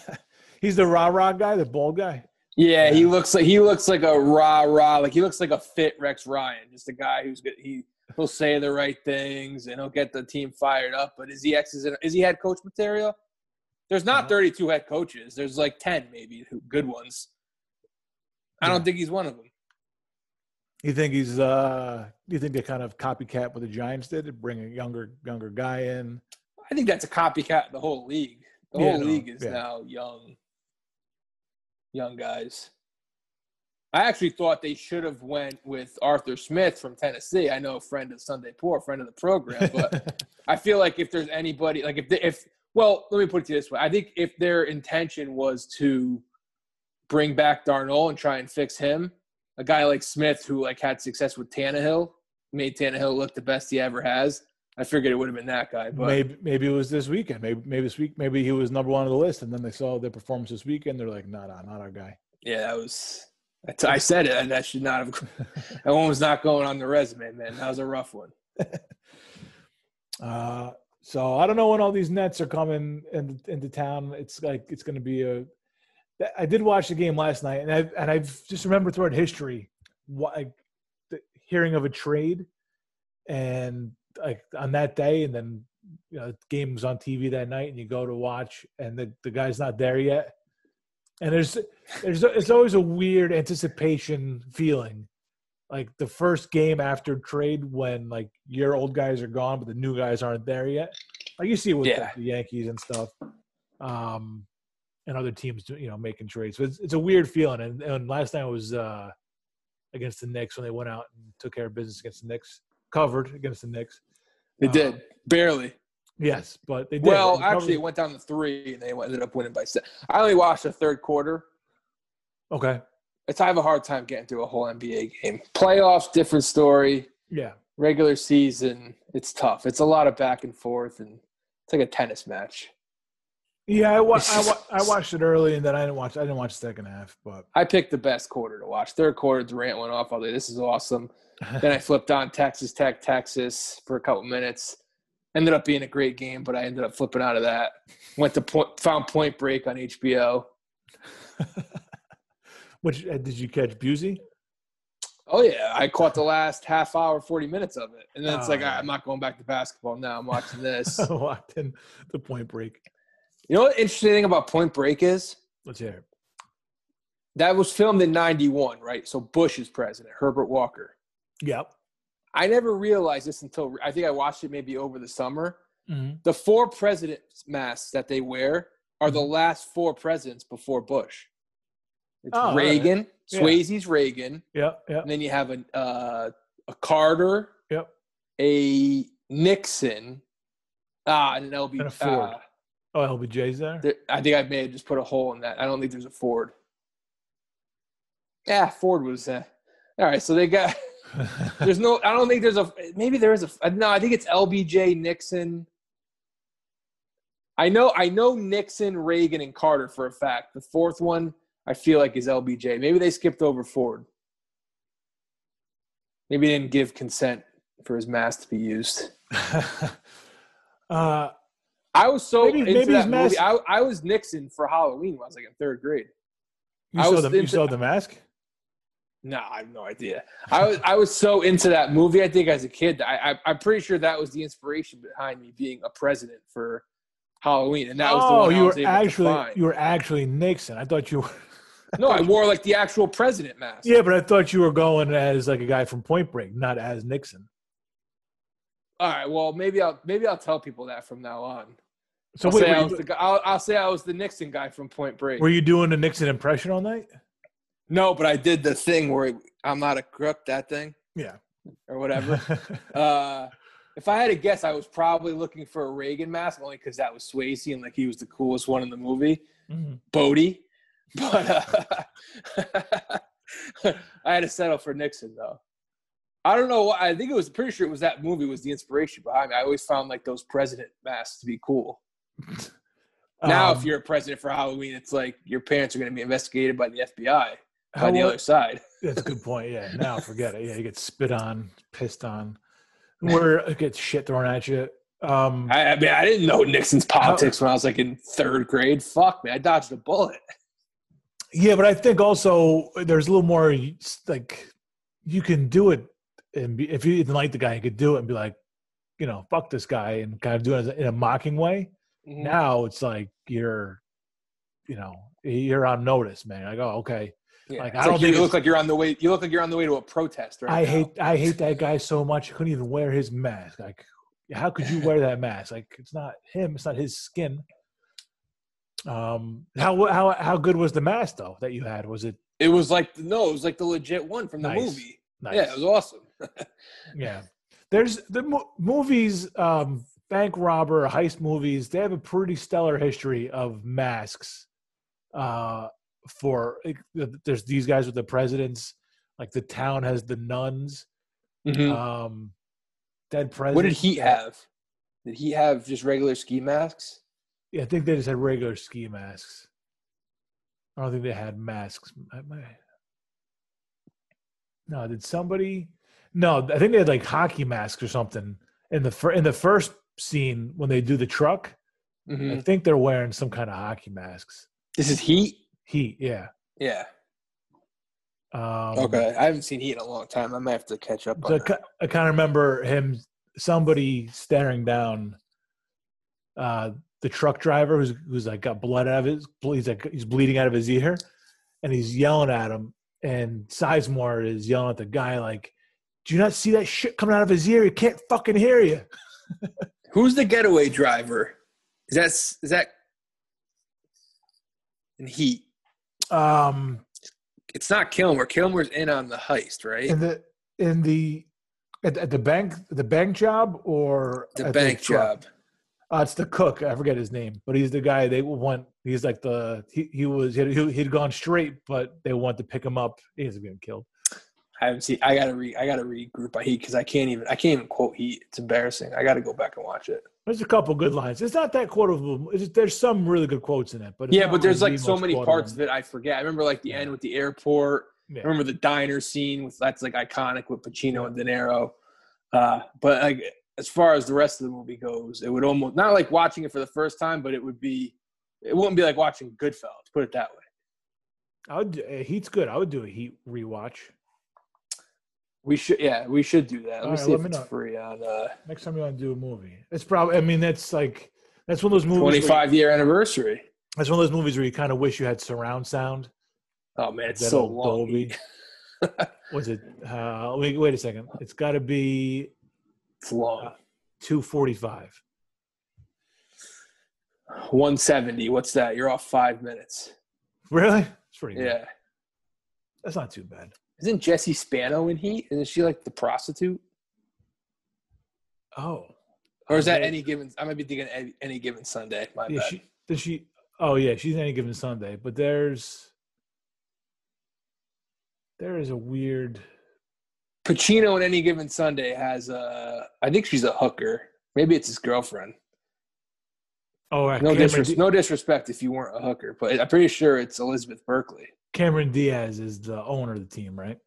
*laughs* He's the rah rah guy, the bald guy. Yeah, yeah, he looks like he looks like a rah rah, like he looks like a fit Rex Ryan, just a guy who's good. He he'll say the right things and he'll get the team fired up. But is he X is, is he head coach material? There's not uh-huh. 32 head coaches. There's like 10 maybe good ones. I don't think he's one of them. You think he's uh you think they kind of copycat what the Giants did to bring a younger younger guy in? I think that's a copycat the whole league. The yeah, whole no, league is yeah. now young young guys. I actually thought they should have went with Arthur Smith from Tennessee. I know a friend of Sunday Poor, a friend of the program, but *laughs* I feel like if there's anybody like if they, if well, let me put it to you this way. I think if their intention was to bring back Darnold and try and fix him, a guy like Smith who like had success with Tannehill, made Tannehill look the best he ever has. I figured it would have been that guy, but maybe maybe it was this weekend. Maybe maybe this week maybe he was number one on the list, and then they saw their performance this weekend. They're like, no, no, not our guy. yeah, that was. I said it, and that should not have. *laughs* That one was not going on the resume, man. That was a rough one. *laughs* Uh, so I don't know when all these Nets are coming in, into town. It's like it's going to be a. I did watch the game last night, and I've and I've just remember throughout history, what, like the, hearing of a trade, and like on that day, and then you know the game was on TV that night, and you go to watch, and the the guy's not there yet, and there's there's it's always a weird anticipation feeling. Like the first game after trade when like your old guys are gone but the new guys aren't there yet. Like you see it with Yeah. the, the yankees and stuff. Um and other teams you know making trades so it's, it's a weird feeling and, and last night was uh against the Knicks when they went out and took care of business against the Knicks covered against the Knicks They Uh, did barely. yes but they did Well, They actually, it went down to three, and they ended up winning by. I only watched the third quarter. okay It's I have a hard time getting through a whole NBA game. Playoffs, different story. yeah Regular season, it's tough. It's a lot of back and forth, and it's like a tennis match. Yeah I, wa- I, wa- I watched it early and then I didn't watch I didn't watch the second half but I picked the best quarter to watch. Third quarter, Durant went off. I was like, "This is awesome." *laughs* then I flipped on Texas Tech, Texas for a couple minutes. Ended up being a great game, but I ended up flipping out of that. Went to point, found Point Break on HBO. *laughs* which uh, did you catch Busey Oh yeah, I caught the last half hour, forty minutes of it, and then it's Oh, like yeah. "Ah, I'm not going back to basketball now. I'm watching this. *laughs* walked in the point break. You know what? Interesting thing about Point Break is Let's hear it. that was filmed in '91, right? So Bush is president, Herbert Walker. Yep. I never realized this until I think I watched it maybe over the summer. Mm-hmm. The four presidents masks that they wear are the Mhm. last four presidents before Bush. It's Oh, all right. Reagan, Yeah. Swayze's Reagan, Yep. Yep. and then you have a uh, a Carter, Yep. a Nixon, ah, and an LB. And a Ford. uh, Oh, LBJ's there. there- I think I may have just put a hole in that. I don't think there's a Ford. Yeah, Ford was. Uh, all right, so they got. *laughs* There's no. I don't think there's a. Maybe there is a. No, I think it's LBJ, Nixon. I know. I know Nixon, Reagan, and Carter for a fact. The fourth one, I feel like is LBJ. Maybe they skipped over Ford. Maybe they didn't give consent for his mask to be used. *laughs* uh, I was so Maybe- into maybe that mask- movie. I, I was Nixon for Halloween when I was like in third grade. you I saw was the you saw the mask. No, I have no idea. I was I was so into that movie. I think as a kid, I, I I'm pretty sure that was the inspiration behind me being a president for Halloween, and that was the oh, one I you was were actually you were actually Nixon. I thought you were. no, I *laughs* wore like the actual president mask. Yeah, but I thought you were going as like a guy from Point Break, not as Nixon. All right. Well, maybe I'll maybe I'll tell people that from now on. So I'll, wait, say I was you, the guy, I'll, I'll say I was the Nixon guy from Point Break. were you doing the Nixon impression all night? no, but I did the thing where I'm not a crook. That thing Yeah. or whatever. *laughs* Uh, if I had to guess, I was probably looking for a Reagan mask only because that was Swayze and like he was the coolest one in the movie, Mhm. Bodhi. *laughs* But uh, *laughs* I had to settle for Nixon though. I don't know. I think it was pretty sure it was that movie was the inspiration behind me. I always found like those president masks to be cool. *laughs* Now, Um, if you're a president for Halloween, it's like your parents are going to be investigated by the FBI by how the other side. *laughs* That's a good point. Yeah. Now forget it. Yeah, you get spit on, pissed on, *laughs* where it gets shit thrown at you. Um, I, I mean, I didn't know Nixon's politics when I was like in third grade. Fuck me, I dodged a bullet. yeah, but I think also there's a little more like you can do it, and be, if you didn't like the guy, you could do it and be like, you know, fuck this guy, and kind of do it in a mocking way. Mm-hmm. Now it's like you're, you know, you're on notice, man. Like, oh, okay. Yeah. Like, It's I don't like think you look like you're on the way. You look like you're on the way to a protest, right? I now. hate I hate that guy so much. He couldn't even wear his mask. Like, how could you wear that mask? Like, it's not him. It's not his skin. Um, how how how good was the mask though that you had? Was it It was like no, it was like the legit one from the Nice. movie. nice? Yeah, it was awesome. *laughs* Yeah. There's the mo- movies, um, bank robber, heist movies. They have a pretty stellar history of masks. Uh, for there's these guys with the presidents. Like the town has the nuns. Mhm. Um, Dead President. what did he have? Did he have just regular ski masks? Yeah, I think they just had regular ski masks. I don't think they had masks. I- my- No, did somebody? No, I think they had like hockey masks or something in the fir- in the first scene when they do the truck. I Mhm. think they're wearing some kind of hockey masks. This is Heat. Heat, yeah. Yeah. Um, Okay. I haven't seen Heat in a long time. I might have to catch up So on I. I kind of remember him, somebody staring down uh, the truck driver who's who's like got blood out of his, he's like he's bleeding out of his ear, and he's yelling at him. And Sizemore is yelling at the guy like, "Do you not see that shit coming out of his ear? He can't fucking hear you." *laughs* Who's the getaway driver? Is that is that in Heat? Um, It's not Kilmer. Kilmer's in on the heist, right? in the in the at, at the bank the bank job or the bank truck? job. Uh, it's the cook. I forget his name, but he's the guy they want. He's like the he, he was he had, he'd gone straight, but they want to pick him up. He up getting killed. I haven't seen. I gotta re. I gotta regroup by Heat because I can't even. I can't even quote Heat. It's embarrassing. I gotta go back and watch it. There's a couple good lines. It's not that quotable. It's there's some really good quotes in it, but Yeah, but there's the like so many quotable. parts of it I forget. I remember like the end with the airport. Yeah. I remember the diner scene with that's like iconic with Pacino and De Niro. Uh, but like as far as the rest of the movie goes, it would almost not like watching it for the first time, but it would be. It wouldn't be like watching Goodfellas. Put it that way. I would. uh, Heat's good. I would do a Heat rewatch We should. Yeah, we should do that. Let All me right, see let if me it's know. free on uh, next time you want to do a movie. It's probably. I mean, that's like that's one of those movies. where 25 year anniversary. That's one of those movies where you kind of wish you had surround sound. Oh man, it's That so old long. Dolby. *laughs* Was it? Uh, wait, wait a second. It's got to be It's long. two forty-five. 170. What's that? You're off five minutes. Really? It's pretty good. Yeah. That's not too bad. Isn't Jessie Spano in Heat? Isn't she like the prostitute? Oh. Or is that any given? I might be thinking any, any given Sunday. My Yeah, bad. she does she oh yeah, she's any given Sunday. But there's there is a weird Pacino in any given Sunday has a. I think she's a hooker. Maybe it's his girlfriend. Oh No, disres- Di- no disrespect if you weren't a hooker, but I'm pretty sure it's Elizabeth Berkley. Cameron Diaz is the owner of the team, right?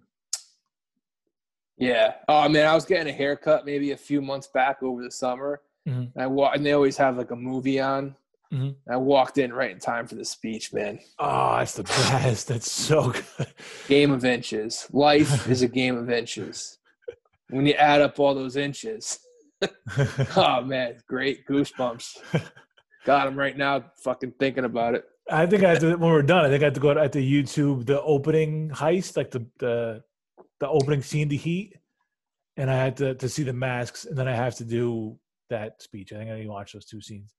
Yeah. Oh man, I was getting a haircut maybe a few months back over the summer. Mhm. And I wa- and they always have like a movie on. Mhm. I walked in right in time for the speech, man. Oh, that's the best. That's so *laughs* good. Game of inches. Life is a game of inches. When you add up all those inches, *laughs* *laughs* oh man, great goosebumps. Got him right now, fucking thinking about it. I think I have to when we're done, I think I have to go I have to YouTube the opening heist, like the the the opening scene to Heat. And I had to to see the masks, and then I have to do that speech. I think I need to watch those two scenes.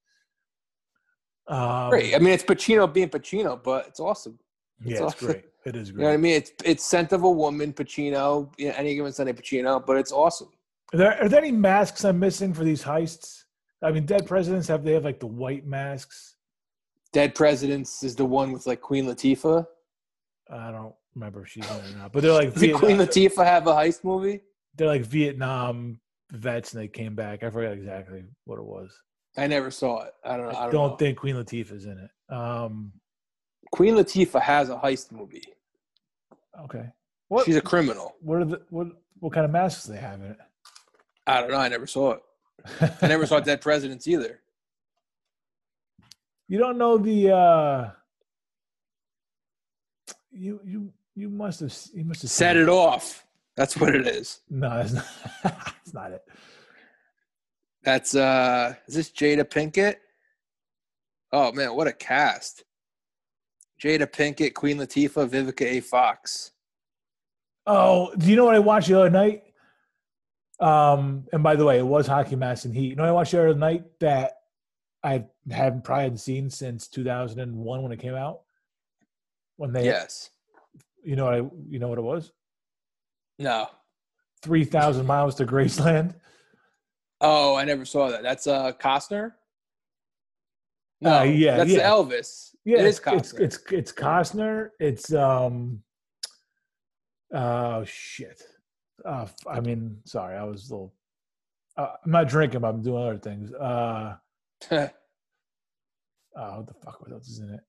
Um, Great. I mean, it's Pacino being Pacino, but it's awesome. Yeah, it's awesome. great. It is You know what I mean? It's it's scent of a woman, Pacino. You know, any given Sunday, Pacino, but it's awesome. Are there, are there any masks I'm missing for these heists? I mean, dead presidents have they have like the white masks? Dead Presidents is the one with like Queen Latifah. I don't remember if she's in it or not, but they're like *laughs* Did Queen Latifah have a heist movie? they're like Vietnam vets, and they came back. I forgot exactly what it was. I never saw it. I don't. I I don't, don't, know. think Queen Latifah's in it. Um, Queen Latifah has a heist movie. okay. What She's a criminal. what are the what what kind of masks do they have in it? I don't know. I never saw it. I never saw Dead Presidents either. You don't know the uh you you you must have you must have Set seen it off. That's what it is. No, that's not *laughs* that's not it. That's uh is this Jada Pinkett? Oh man, what a cast. Jada Pinkett, Queen Latifah, Vivica A. Fox. Oh, do you know what I watched the other night? Um, and by the way, it was Hockey Mass and Heat. You know I watched the other night that I haven't probably hadn't seen since 2001 when it came out. When they, Yes. you know I, you know what it was? No. Three thousand miles to Graceland. Oh, I never saw that. That's uh Costner? No, Uh, yeah, that's yeah. Elvis. Yeah, it is it's, it's Costner. it's it's Costner. It's um, oh shit, Uh, I mean, sorry, I was a little. Uh, I'm not drinking, but I'm doing other things. Uh, *laughs* uh, what the fuck? What else is in it?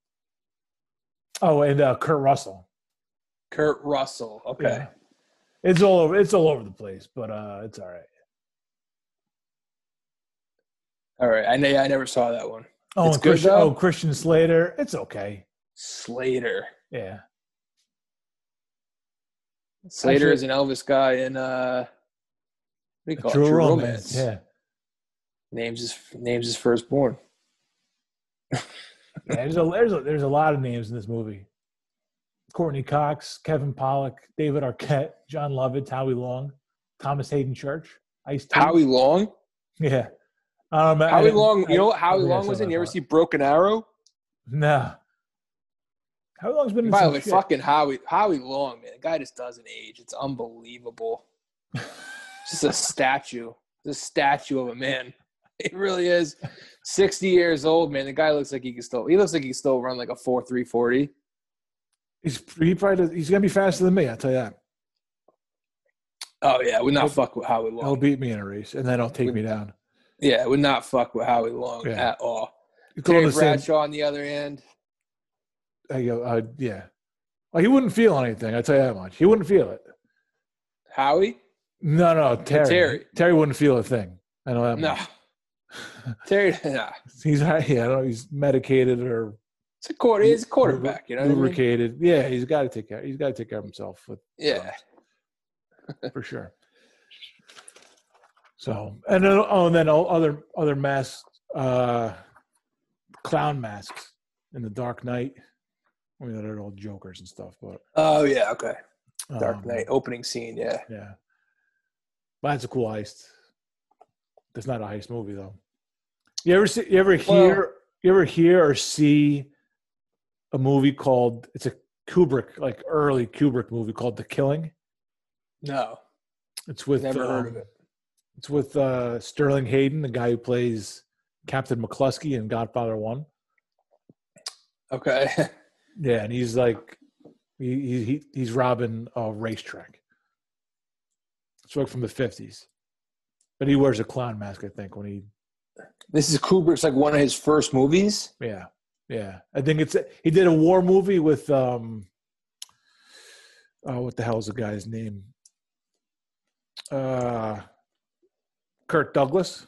Oh, and uh, Kurt Russell. Kurt Russell. Okay. Yeah. It's all over. It's all over the place, but uh, it's all right. All right. I know. I never saw that one. Oh, It's good, Christian, though? oh, Christian Slater. It's okay. Slater. Yeah. Slater Actually- is an Elvis guy in uh, what do you call True, it? True romance. Romance. Yeah. Names his names his firstborn. yeah. There's a there's a there's a lot of names in this movie. Courteney Cox, Kevin Pollak, David Arquette, Jon Lovitz, Howie Long, Thomas Haden Church, Ice T. Howie Long. Yeah. Um, I Howie didn't- Long. You know what I- Howie I Long was in? You ever see Broken Arrow? No. Howie Long's been in By the way, fucking Howie Howie Long, man. The guy just doesn't age. It's unbelievable. *laughs* just a statue. Just a statue of a man. *laughs* It really is. 60 years old, man. The guy looks like he can still he looks like he can still run like a 4 3 40. He's he probably does, he's gonna be faster than me. I'll tell you that. Oh yeah, would not He'll- fuck with Howie Long. He'll beat me in a race, and then he'll take me down. Yeah, would not fuck with Howie Long Yeah. at all. Terry the same- Bradshaw on the other end. I go, uh, yeah. Well, he wouldn't feel anything. I tell you that much. He wouldn't feel it. Howie? No, no, Terry. Terry. Terry wouldn't feel a thing. I know that. No. *laughs* Terry, *laughs* nah. He's yeah, I don't know. He's medicated or It's a quarter. He's a quarterback. You know what I mean? lubricated. Yeah, he's got to take care. He's got to take care of himself with, Yeah. for sure. So and then oh, and then all other other masks, uh, clown masks in the Dark Knight. I mean, they're all jokers and stuff, but Oh yeah. Okay. Dark um, Knight opening scene. Yeah. Yeah, but that's a cool heist. That's not a heist movie though. You ever see? You ever hear? Well- you ever hear or see a movie called? It's a Kubrick, like early Kubrick movie called The Killing. No. It's with Never heard of um, it. It's with uh, Sterling Hayden, the guy who plays Captain McCluskey in Godfather One. Okay. *laughs* Yeah, and he's like, he, he he- he's robbing a racetrack. It's like from the fifties, but he wears a clown mask. I think when he, this is Kubrick's like one of his first movies. yeah, yeah. I think it's he did a war movie with um, oh, what the hell is the guy's name? Uh, Kirk Douglas.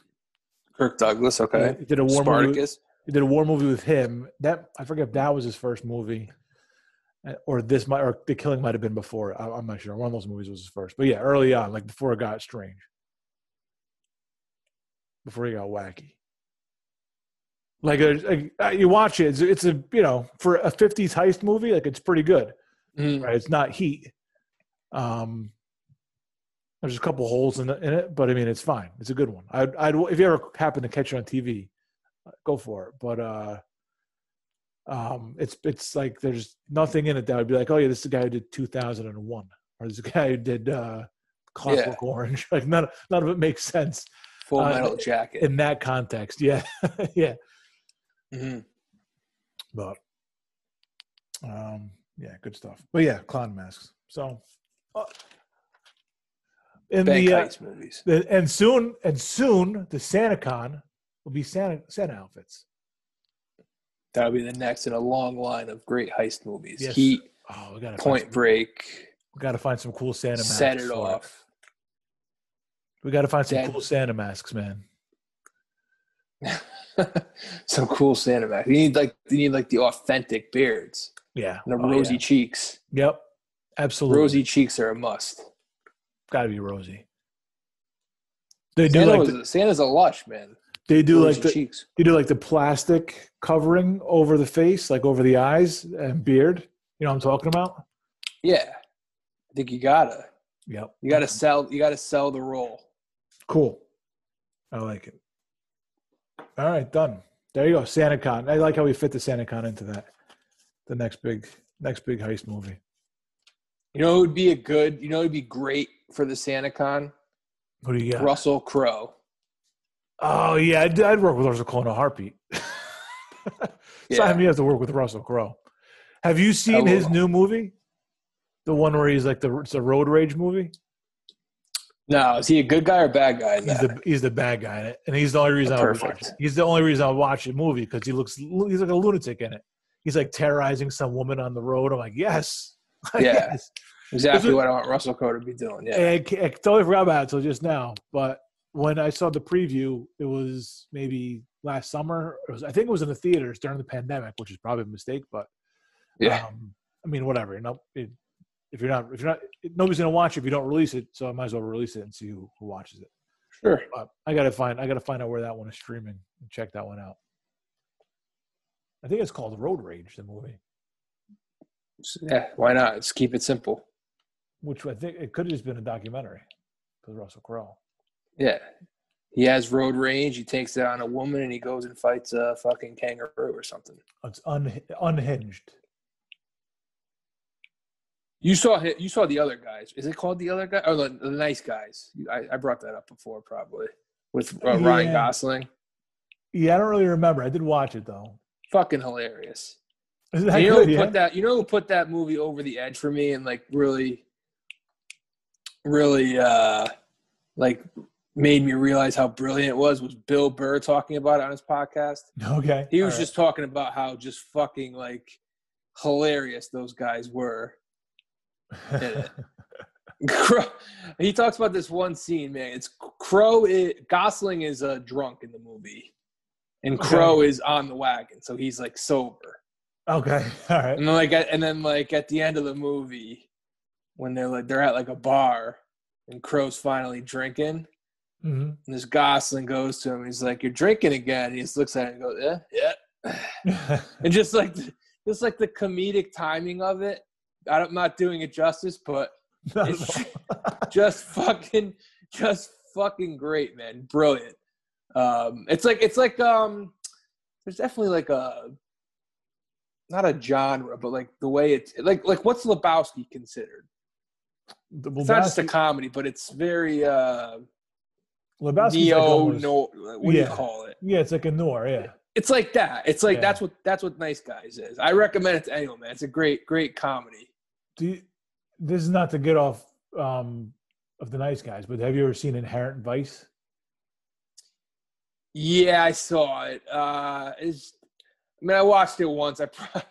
Kirk Douglas. Okay. He did a war movie. Spartacus. He did a war movie with him. That I forget if that was his first movie, uh, or this might, or The Killing might have been before. I, I'm not sure. One of those movies was his first, but yeah, early on, like before it got strange, before he got wacky. Like, uh, like, uh, you watch it, it's, it's a you know for a '50s heist movie, like it's pretty good, Mhm. right? It's not Heat. Um, there's a couple holes in it, in it, but I mean, it's fine. It's a good one. I'd, I'd if you ever happen to catch it on TV, go for it. But uh, um, it's it's like there's nothing in it that would be like, oh yeah, this is the guy who did 2001, or this is the guy who did uh, Clockwork Orange. *laughs* Like none none of it makes sense Full uh, Metal Jacket. in that context. Yeah, *laughs* yeah. Mhm. But um, yeah, good stuff. But yeah, clown masks. So uh, in Bank the, uh, movies. the and soon and soon the SantaCon will be Santa Santa outfits. That'll be the next in a long line of great heist movies. Yes. Heat, Oh, we gotta Point Find Break, we gotta find some cool Santa masks. Set It Off. We gotta find some Dead. cool Santa masks, man. *laughs* Some cool Santa Mac. You need like you need like the authentic beards Yeah. and the Oh, rosy yeah. cheeks. Yep. Absolutely. Rosy cheeks are a must. Gotta be rosy. They do like was, the, Santa's a lush man. They do like the cheeks. you do like the plastic covering over the face, like over the eyes and beard. You know what I'm talking about? Yeah, I think you gotta Yep. you gotta mm-hmm. sell you gotta sell the role. Cool. I like it. All right, done. There you go. SantaCon. I like how we fit the SantaCon into that. The next big next big heist movie. You know, it would be a good. You know, it'd be great for the SantaCon. What do you got? Russell Crowe. Oh yeah, I'd, I'd work with Russell Crowe in a heartbeat. *laughs* Yeah. Sign me up to work with Russell Crowe. Have you seen his new movie? The one where he's like the it's a road rage movie. No, is he a good guy or bad guy? He's the he's the bad guy in it, and he's the only reason I watch it. He's the only reason I watch the movie because he looks he's like a lunatic in it. He's like terrorizing some woman on the road. I'm like, yes, *laughs* Yeah. yes. exactly Is what I want Russell Crowe to be doing. Yeah. I, I totally forgot about it until just now. But when I saw the preview, it was maybe last summer. It was, I think it was in the theaters during the pandemic, which is probably a mistake. But Yeah. um, I mean, whatever. You know, it, if you're not, if you're not, nobody's gonna watch it if you don't release it. So I might as well release it and see who, who watches it. Sure. But I gotta find, I gotta find out where that one is streaming and check that one out. I think it's called Road Rage, the movie, Yeah. Why not? Let's keep it simple. which I think it could have just been a documentary because Russell Crowe. Yeah. He has road rage. He takes it on a woman and he goes and fights a fucking kangaroo or something. It's un, unhinged. You saw hi- you saw the other guys. Is it called the other guy or the, the nice guys? I, I brought that up before probably with uh, Ryan Gosling. Yeah, I don't really remember. I did watch it though. Fucking hilarious. Is that And you know good? who Yeah? put that? You know who put that movie over the edge for me and like really, really, uh like made me realize how brilliant it was. Was Bill Burr talking about it on his podcast? Okay. He was just talking about how just fucking like hilarious those guys were. *laughs* Crowe, he talks about this one scene, man. It's Crowe. It, Gosling is uh, drunk in the movie, and Okay. Crowe is on the wagon, so he's like sober. okay. *laughs* All right. And then like, at, and then like at the end of the movie, when they're like they're at like a bar, and Crowe's finally drinking, hmm and this Gosling goes to him. He's like, "You're drinking again." And he just looks at him and goes, "Yeah, yeah." *laughs* and just like just like the comedic timing of it. I'm not doing it justice, but *laughs* It's- just fucking just fucking great man brilliant um it's like it's like um there's definitely like a not a genre but like the way it's like like what's lebowski considered The it's not just a comedy but it's very uh Lebowski's like neo almost- no what do Yeah. you call it Yeah, it's like a noir. Yeah. it's like that it's like Yeah. that's what that's what nice guys is i recommend it to anyone man it's a great great comedy Do you, this is not to get off um, of the nice guys, but have you ever seen Inherent Vice? Yeah, I saw it. Uh, it's, I mean, I watched it once. I pro- it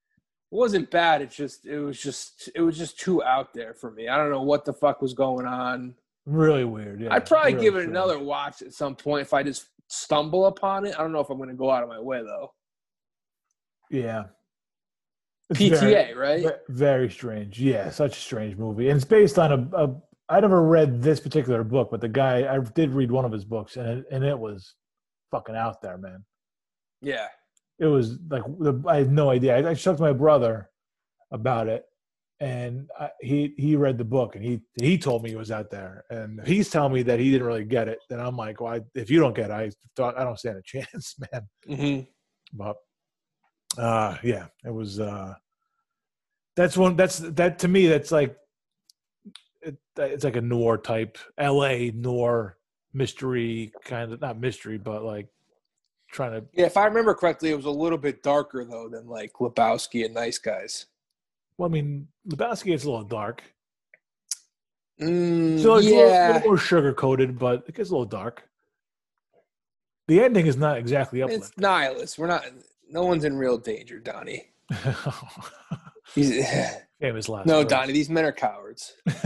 *laughs* wasn't bad. It's just, it was just, it was just too out there for me. I don't know what the fuck was going on. Really weird. Yeah. I'd probably really give it strange. another watch at some point if I just stumble upon it. I don't know if I'm going to go out of my way though. Yeah. It's PTA, very- right? Very strange. Yeah, such a strange movie. And it's based on a, a I never read this particular book, but the guy I did read one of his books and it, and it was fucking out there, man. Yeah. It was like I had no idea. I, I talked to my brother about it, and I, he he read the book and he he told me he was out there, and he's telling me that he didn't really get it. Then I'm like, well, I, if you don't get it, I thought I don't stand a *laughs* chance, man. hmm But uh yeah, it was uh that's one that's that to me that's like it, it's like a noir type LA noir mystery kind of not mystery but like trying to Yeah, if I remember correctly, it was a little bit darker though than like Lebowski and Nice Guys. Well I mean Lebowski is a little dark. Mm, So it's a, little, yeah, little more sugar coated but it gets a little dark. The ending is not exactly up. it's nihilist. We're not. No one's in real danger, Donnie. *laughs* He's, *laughs* Famous last no, words. Donnie. These men are cowards. *laughs*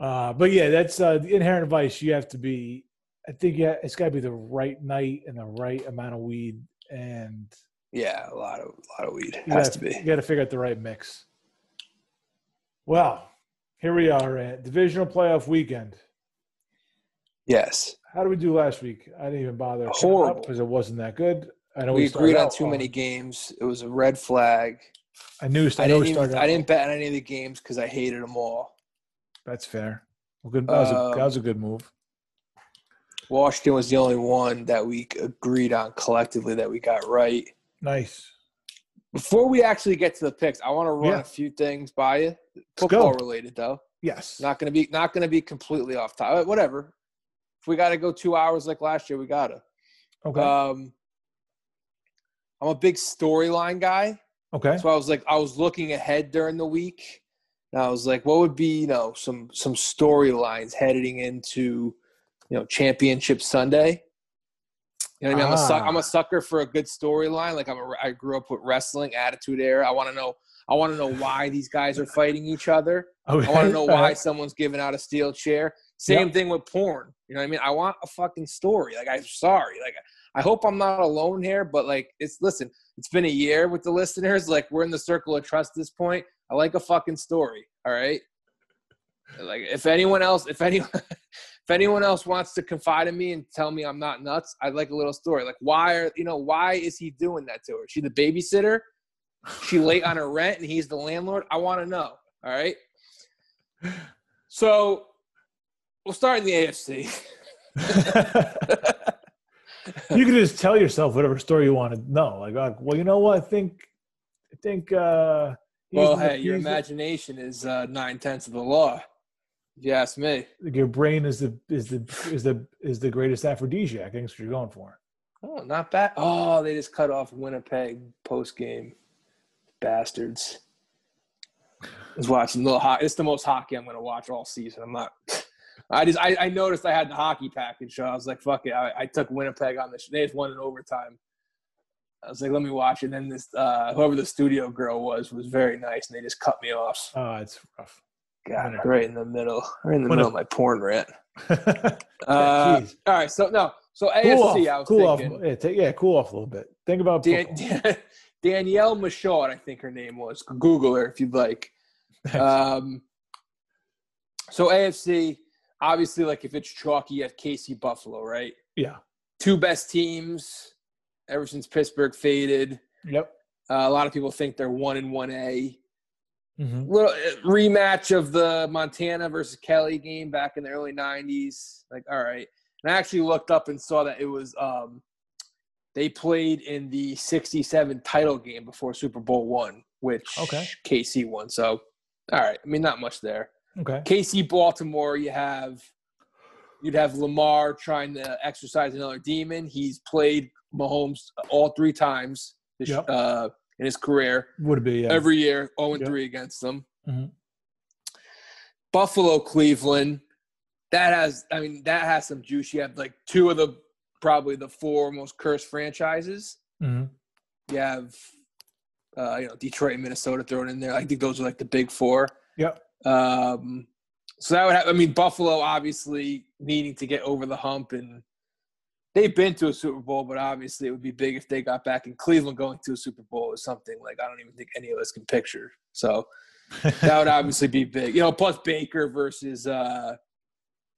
uh, but yeah, that's uh, the inherent vice. You have to be. I think yeah, it's got to be the right night and the right amount of weed, and Yeah, a lot of a lot of weed you has gotta, to be. You got to figure out the right mix. Well, here we are at divisional playoff weekend. Yes, How did we do last week? I didn't even bother Horrible. because it wasn't that good. I know we started agreed on too many games. It was a red flag. I knew. I, I didn't. Even, started. I didn't bet on any of the games because I hated them all. That's fair. Well, good. That was, a, Um, that was a good move. Washington was the only one that we agreed on collectively that we got right. Nice. Before we actually get to the picks, I want to run Yeah. a few things by you. Football related though. Yes. Not gonna be not gonna be completely off topic. Whatever. If we got to go two hours like last year, we gotta. okay. Um, I'm a big storyline guy, okay. so I was like, I was looking ahead during the week, And I was like, what would be, you know, some some storylines heading into, you know, championship Sunday? You know what I mean? I'm a suck, I'm Ah. a sucker for a good storyline. Like I'm a, I grew up with wrestling, Attitude Era. I want to know I want to know why these guys are fighting each other. *laughs* Okay. I want to know why someone's giving out a steel chair. Same Yep. thing with porn. You know what I mean? I want a fucking story. Like I'm sorry. Like I hope I'm not alone here, but like it's listen, it's been a year with the listeners. Like we're in the circle of trust at this point. I like a fucking story. All right. Like if anyone else, if anyone *laughs* if anyone else wants to confide in me and tell me I'm not nuts, I'd like a little story. Like why are you know, why is he doing that to her? Is she the babysitter? She late on her rent and he's the landlord? I want to know. All right. So we'll start in the AFC. *laughs* you can just tell yourself whatever story you want to know. Like, uh, well, you know what? I think, I think. uh Well, hey, your imagination is uh, nine tenths of the law. Ask me. your brain is the is the is the is the greatest aphrodisiac. I think that's what you're going for. Oh, not bad. Oh, they just cut off Winnipeg post game. Bastards. I was watching little hockey. It's the most hockey I'm going to watch all season. I'm not. I just I, I noticed I had the hockey package, so I was like, "Fuck it!" I, I took Winnipeg on this. They just won in overtime. I was like, "Let me watch." it. And then this, uh, whoever the studio girl was, was very nice, and they just cut me off. Oh, it's rough. God, right in the middle, right in the middle of my porn rant. *laughs* Uh, all right, so no, so AFC, cool off. I was cool thinking. off. Yeah, yeah, cool off a little bit. Think about Dan. *laughs* Dan, Danielle Michaud, I think her name was. Google her if you'd like. *laughs* Um, so AFC, obviously, like if it's chalky, you have KC Buffalo, right? yeah. Two best teams ever since Pittsburgh faded. Yep. Uh, a lot of people think they're one and one A. hmm Little uh, rematch of the Montana versus Kelly game back in the early '90s. Like, all right. And I actually looked up and saw that it was um, they played in the '67 title game before Super Bowl one, which Okay. KC won. So, all right. I mean, not much there. Okay. KC Baltimore, you have you'd have Lamar trying to exercise another demon. He's played Mahomes all three times this, Yep. uh, in his career Would be yeah. every year, 0 and 3 against them. Mhm. Buffalo, Cleveland, that has, I mean, that has some juice. You have like two of the probably the four most cursed franchises. Mhm. You have, uh, you know, Detroit and Minnesota thrown in there. I think those are like the big four. Yep. Um, so that would have, I mean, Buffalo obviously needing to get over the hump and they've been to a Super Bowl, but obviously it would be big if they got back in Cleveland going to a Super Bowl is something like I don't even think any of us can picture. So *laughs* that would obviously be big. You know, plus Baker versus uh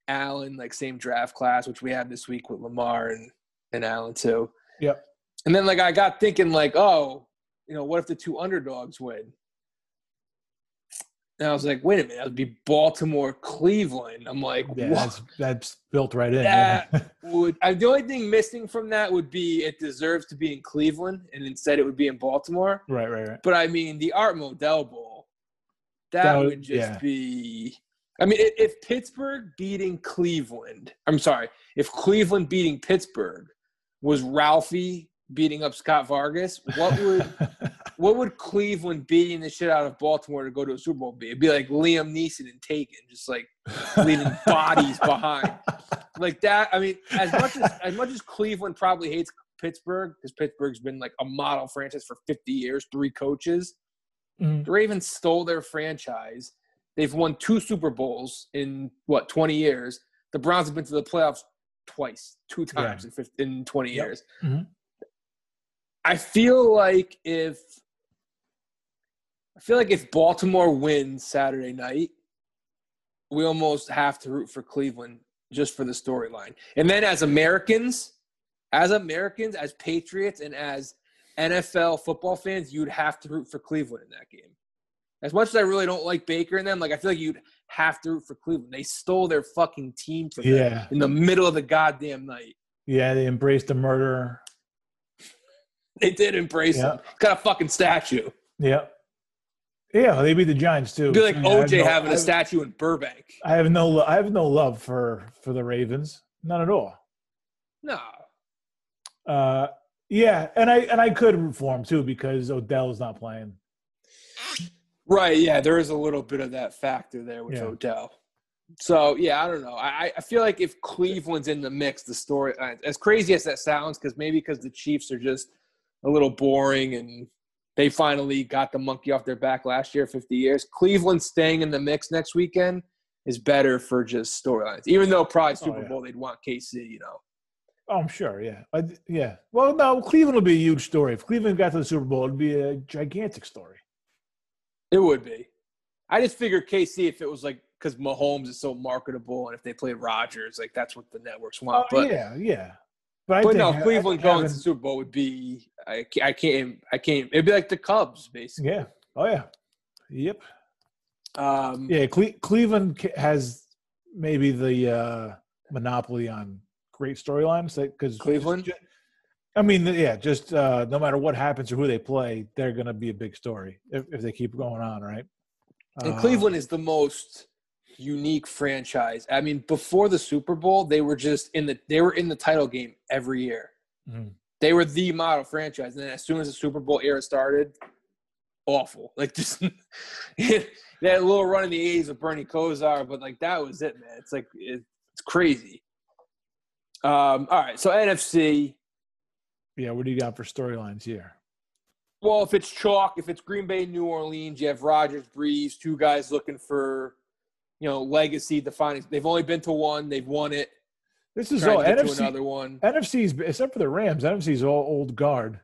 Allen, like same draft class, which we had this week with Lamar and, and Allen too. Yep. And then like I got thinking like, oh, you know, what if the two underdogs win? And I was like, wait a minute, that would be Baltimore, Cleveland. I'm like, yeah, what? that's that's built right in. That yeah. would I, the only thing missing from that would be it deserves to be in Cleveland, and instead it would be in Baltimore. right, right, right. But I mean, the Art Modell Bowl, that, That would- would just yeah. be. I mean, if Pittsburgh beating Cleveland, I'm sorry, if Cleveland beating Pittsburgh was Ralphie beating up Scut Farkus, what would *laughs* what would Cleveland beating the shit out of Baltimore to go to a Super Bowl be? It'd be like Liam Neeson and Taken, just like leaving *laughs* bodies behind. Like that. I mean, as much as as much as Cleveland probably hates Pittsburgh because Pittsburgh's been like a model franchise for 50 years, three coaches. Mhm. The Ravens stole their franchise. They've won two Super Bowls in what 20 years. The Browns have been to the playoffs twice, two times in 50, in 20 Yep. years. Mhm. I feel like if I feel like if Baltimore wins Saturday night, we almost have to root for Cleveland just for the storyline. And then as Americans, as Americans, as Patriots, and as NFL football fans, you'd have to root for Cleveland in that game. As much as I really don't like Baker and them, like I feel like you'd have to root for Cleveland. They stole their fucking team from them in the middle of the goddamn night. yeah. They embraced the murderer. They did embrace Yeah. him. Got a fucking statue. Yeah, yeah. They beat the Giants too. It'd be like OJ no- having a statue in Burbank. I have no, I have no love for for the Ravens, none at all. No. Uh, yeah, and I and I could root for him too because Odell's not playing. Right. Yeah, there is a little bit of that factor there with Yeah. Odell. So yeah, I don't know. I I feel like if Cleveland's in the mix, the story as crazy as that sounds, because maybe because the Chiefs are just a little boring and they finally got the monkey off their back last year, fifty years. Cleveland staying in the mix next weekend is better for just storylines. Even though probably oh, Super yeah. Bowl they'd want KC, you know. Oh, I'm sure. Yeah. I, yeah. Well, no, Cleveland would be a huge story. If Cleveland got to the Super Bowl, it'd be a gigantic story. It would be. I just figured KC if it was like because Mahomes is so marketable and if they played Rodgers, like that's what the networks Oh, want. but yeah, yeah. But, but no, Cleveland going to the Super Bowl would be I can't, I can't I can't it'd be like the Cubs basically. Yeah. Oh, yeah. Yep. Um, Yeah. Cle- Cleveland has maybe the uh, monopoly on great storylines because Cleveland? I mean, yeah, just uh, no matter what happens or who they play, they're going to be a big story if, if they keep going on, right? and Uh, Cleveland is the most unique franchise. I mean, before the Super Bowl, they were just in the they were in the title game every year. Mhm. They were the model franchise, and then as soon as the Super Bowl era started, awful. *laughs* Like just that little run in the A's with Bernie Kosar, but like that was it, man. It's like it, it's crazy. Um, all right, so NFC. Yeah. What do you got for storylines here? Well, if it's chalk, if it's Green Bay, New Orleans, you have Rodgers, Brees, two guys looking for, you know, legacy defining. They've only been to one. They've won it. This is all NFC. another one. NFC's except for the Rams. NFC's all old guard.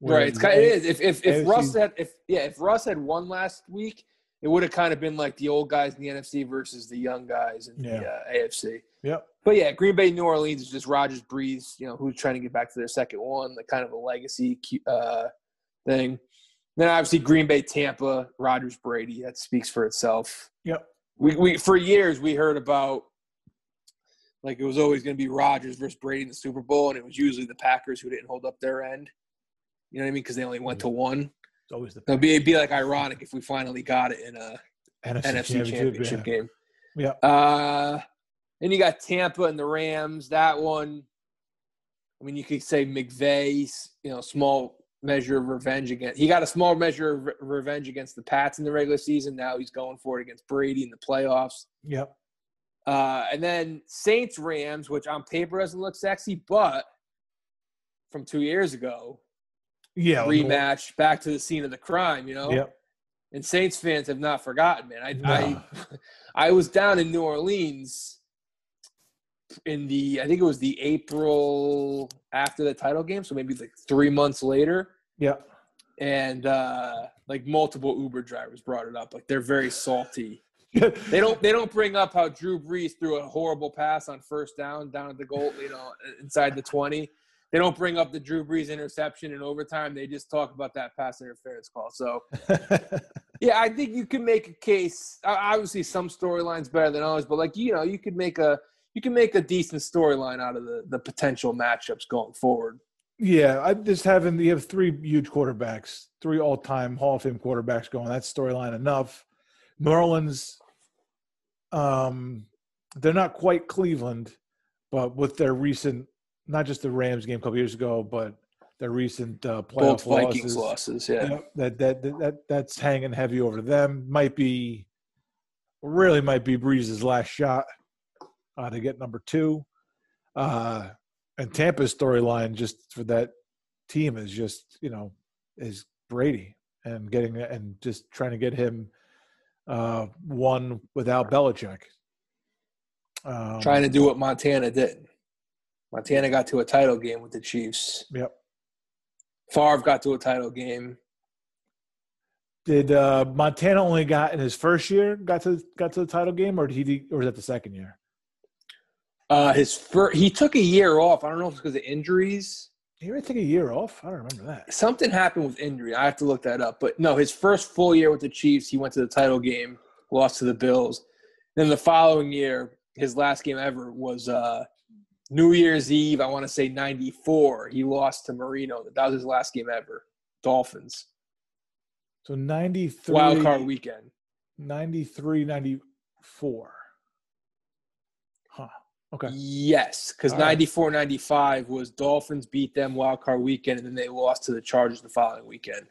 Right. It's kind, of, it is. If if if AFC Russ had if yeah if Russ had won last week, it would have kind of been like the old guys in the NFC versus the young guys in Yeah. the uh, AFC. Yep. But yeah, Green Bay, New Orleans is just Rodgers, Brees. You know, who's trying to get back to their second one, the kind of a legacy uh, thing. Then obviously Green Bay, Tampa, Rodgers, Brady. That speaks for itself. Yep. We we for years we heard about like it was always going to be Rodgers versus Brady in the Super Bowl, and it was usually the Packers who didn't hold up their end. You know what I mean? Because they only went to one. It's always the It'd be, it'd be like ironic if we finally got it in a NFC, NFC championship yeah. game. Yeah. Uh, then you got Tampa and the Rams. That one, I mean, you could say McVay's, you know, small measure of revenge against. He got a small measure of re- revenge against the Pats in the regular season. Now he's going for it against Brady in the playoffs. Yep. Uh, and then Saints Rams, which on paper doesn't look sexy, but from two years ago, Yeah. rematch back to the scene of the crime. You know. Yep. and Saints fans have not forgotten, man. I No. I, I was down in New Orleans in the I think it was the April after the title game, so maybe like three months later, Yep. and uh, like multiple Uber drivers brought it up. Like they're very salty. *laughs* They don't they don't bring up how Drew Brees threw a horrible pass on first down down at the goal, you know, inside the twenty. They don't bring up the Drew Brees interception in overtime. They just talk about that pass interference call. So *laughs* yeah, I think you can make a case. Obviously, some storylines better than others, but like you know, you could make a you can make a decent storyline out of the the potential matchups going forward. Yeah. I just having you have three huge quarterbacks, three all-time Hall of Fame quarterbacks going. That's storyline enough. New Orleans, um, they're not quite Cleveland, but with their recent, not just the Rams game a couple years ago, but their recent uh, playoff Both Vikings losses. losses, yeah. Yep, that, that that that that's hanging heavy over them. Might be, really might be Brees's last shot uh, to get number two. Uh, and Tampa's storyline just for that team is just you know is Brady and getting and just trying to get him uh, one without Belichick. Um, Trying to do what Montana did. Montana got to a title game with the Chiefs. Yep. Favre got to a title game. Did uh, Montana only got in his first year got to got to the title game, or did he, or was that the second year? Uh, his first, he took a year off. I don't know if it's because of injuries. He might take a year off. I don't remember that. Something happened with injury. I have to look that up. But no, his first full year with the Chiefs, he went to the title game, lost to the Bills. Then the following year, his last game ever was uh, New Year's Eve. I want to say '94. He lost to Marino. That was his last game ever. Dolphins So 93, wild card weekend. 93, 94. Okay. Yes, because All right. 94 95 was Dolphins beat them wild card weekend, and then they lost to the Chargers the following weekend.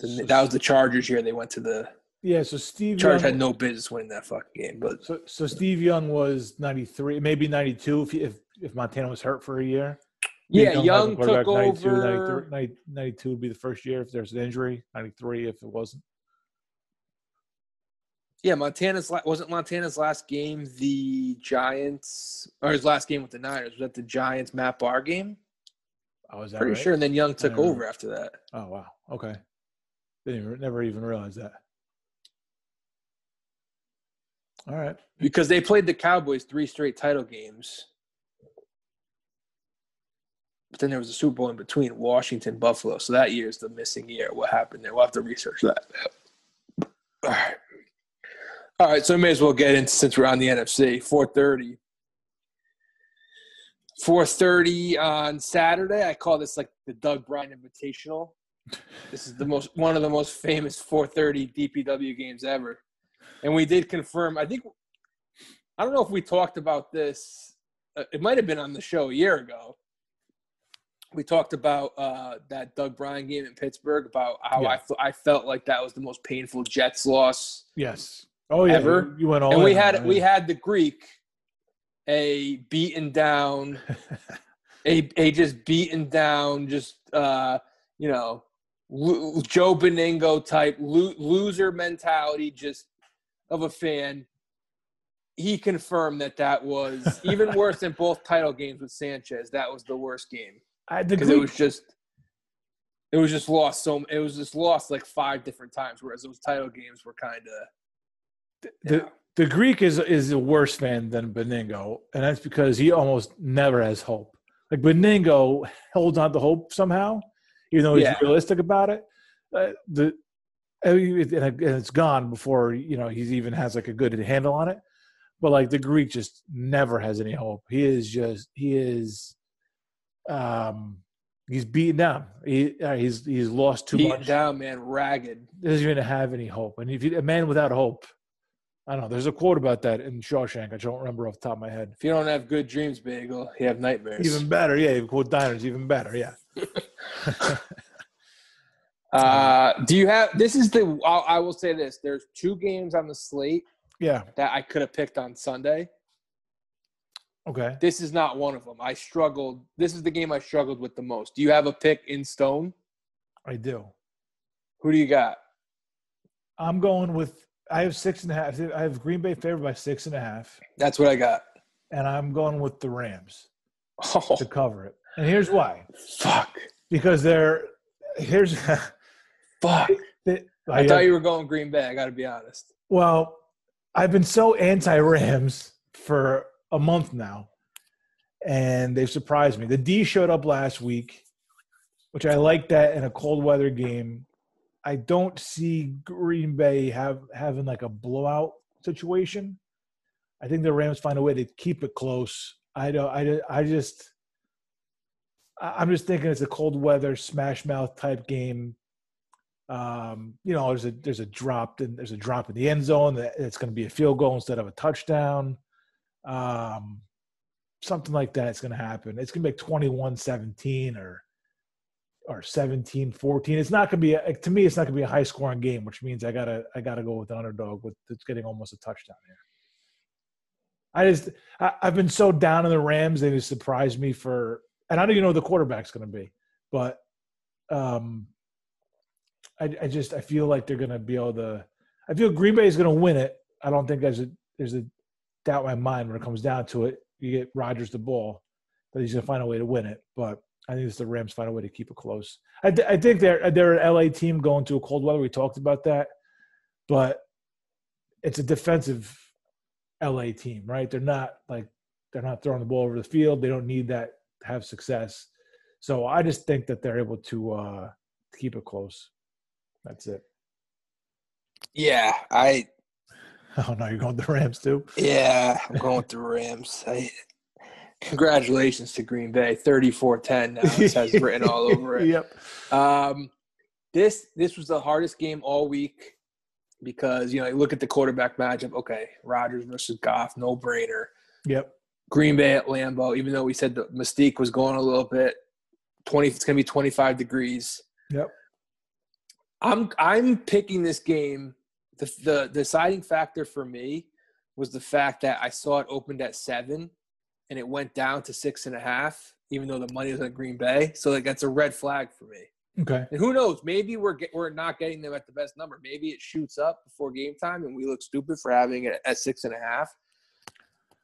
The, that was the Chargers year. They went to the Yeah, so Steve Chargers Young, had no business winning that fucking game, but so, so Steve Young was 93, maybe 92 if, if if Montana was hurt for a year. yeah, Steve Young took 92, over. 93, 90 92 would be the first year if there's an injury. 93 if it wasn't. Yeah, Montana's wasn't Montana's last game the Giants or his last game with the Niners was that the Giants Matt Bahr game? Oh, I was that Pretty right? sure. And then Young took don't know. over after that. Oh wow. Okay. Didn't even, never even realize that. All right. because they played the Cowboys three straight title games. But then there was a Super Bowl in between Washington, Buffalo. So that year is the missing year. What happened there? We'll have to research that. All right. All right. So we may as well get into since we're on the NFC. 430. 430 on Saturday. I call this like the Doug Brien Invitational. This is the most one of the most famous 430 DPW games ever. And we did confirm, I think I don't know if we talked about this. Uh, it might have been on the show a year ago. We talked about uh, that Doug Brien game in Pittsburgh about how Yeah. I, f- I felt like that was the most painful Jets loss Yes. Oh yeah. Ever. You, went all and we had we had the Greek, a beaten down, a a just beaten down, just uh, you know, lo- Joe Benigno type lo- loser mentality, just of a fan. He confirmed that that was *laughs* even worse than both title games with Sanchez. That was the worst game because it was just. It was just lost. So it was just lost like five different times, whereas those title games were kind of the, the Greek is is a worse fan than Benigno, and that's because he almost never has hope. Like Benigno holds on to hope somehow, even though he's Yeah. realistic about it. Uh, the and it's gone before you know he's even has like a good handle on it. But like the Greek just never has any hope. He is just he is, um, he's beaten down. He uh, he's he's lost too beaten much. down, man, ragged. doesn't even have any hope. And if you, a man without hope, I don't know. There's a quote about that in Shawshank. I don't remember off the top of my head. If you don't have good dreams, Bagel, you have nightmares. Even better, yeah. You quote diners, even better, yeah. *laughs* uh, do you have? This is the. I'll, I will say this: there's two games on the slate Yeah. that I could have picked on Sunday. Okay. This is not one of them. I struggled. This is the game I struggled with the most. Do you have a pick in stone? I do. Who do you got? I'm going with. I have six and a half. I have Green Bay favored by six and a half, That's what I got. and I'm going with the Rams Oh to cover it. And here's why: fuck! because they're here's. *laughs* Fuck! they, I thought you were going Green Bay. I got to be honest. Well, I've been so anti Rams for a month now, and they've surprised me. The D showed up last week, which I like that in a cold weather game. I don't see Green Bay have having like a blowout situation. I think the Rams find a way to keep it close. I don't. I, I just. I'm just thinking it's a cold weather smash mouth type game um, you know, there's a there's a drop in there's a drop in the end zone that it's going to be a field goal instead of a touchdown. Um, something like that's going to happen. It's going to be like 21-17 or or 17-14. It's not going to be a, to me. It's not going to be a high scoring game, which means I gotta I gotta go with the underdog with it's getting almost a touchdown here. I just I, I've been so down on the Rams. They just surprised me for, and I don't even know the quarterback's going to be, but um, I, I just I feel like they're going to be able to. I feel Green Bay is going to win it. I don't think there's a there's a doubt in my mind when it comes down to it. You get Rodgers the ball, that he's going to find a way to win it. But I think it's the Rams find a way to keep it close. I, th- I think they're they're an LA team going to a cold weather. We talked about that, but it's a defensive LA team, right? They're not like they're not throwing the ball over the field. They don't need that to have success. So I just think that they're able to uh, keep it close. That's it. Yeah, I *laughs* Oh no, you're going with the Rams too. yeah, I'm going with the Rams. I, congratulations to Green Bay, 34-10 now. It has *laughs* written all over it. Yep. Um, this this was the hardest game all week because you know you look at the quarterback matchup. Okay, Rodgers versus Goff, no brainer. Yep. Green Bay at Lambeau, even though we said the mystique was going a little bit. Twenty, it's going to be twenty five degrees. Yep. I'm I'm picking this game. The the deciding factor for me was the fact that I saw it opened at seven, and it went down to six and a half, even though the money was on Green Bay. So like that's a red flag for me. Okay. And who knows? Maybe we're get, we're not getting them at the best number. Maybe it shoots up before game time, and we look stupid for having it at six and a half.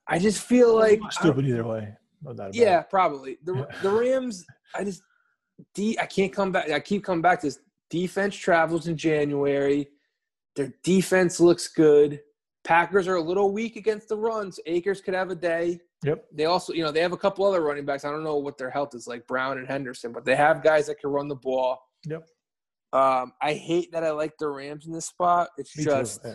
I just feel like stupid either way. No yeah, it. probably the the Rams. I just D. I can't come back. I keep coming back to this. Defense travels in January. Their defense looks good. Packers are a little weak against the runs. Akers could have a day. Yep. They also, you know, they have a couple other running backs. I don't know what their health is like, Brown and Henderson, but they have guys that can run the ball. Yep. Um, I hate that I like the Rams in this spot. It's Me just yeah.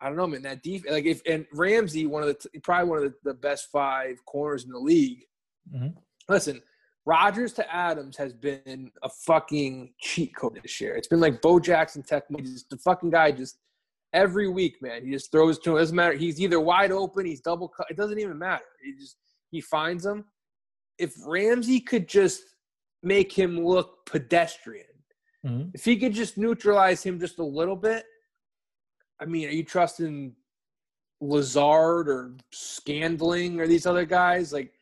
I don't know, man. That def like if and Ramsey, one of the probably one of the, the best five corners in the league. Mhm. Listen, Rodgers to Adams has been a fucking cheat code this year. It's been like Bo Jackson tech. The fucking guy just every week, man. He just throws to him. It doesn't matter. He's either wide open, he's double cut. It doesn't even matter. He just he finds them. If Ramsey could just make him look pedestrian, Mhm. if he could just neutralize him just a little bit, I mean, are you trusting Lazard or Scantling or these other guys? Like,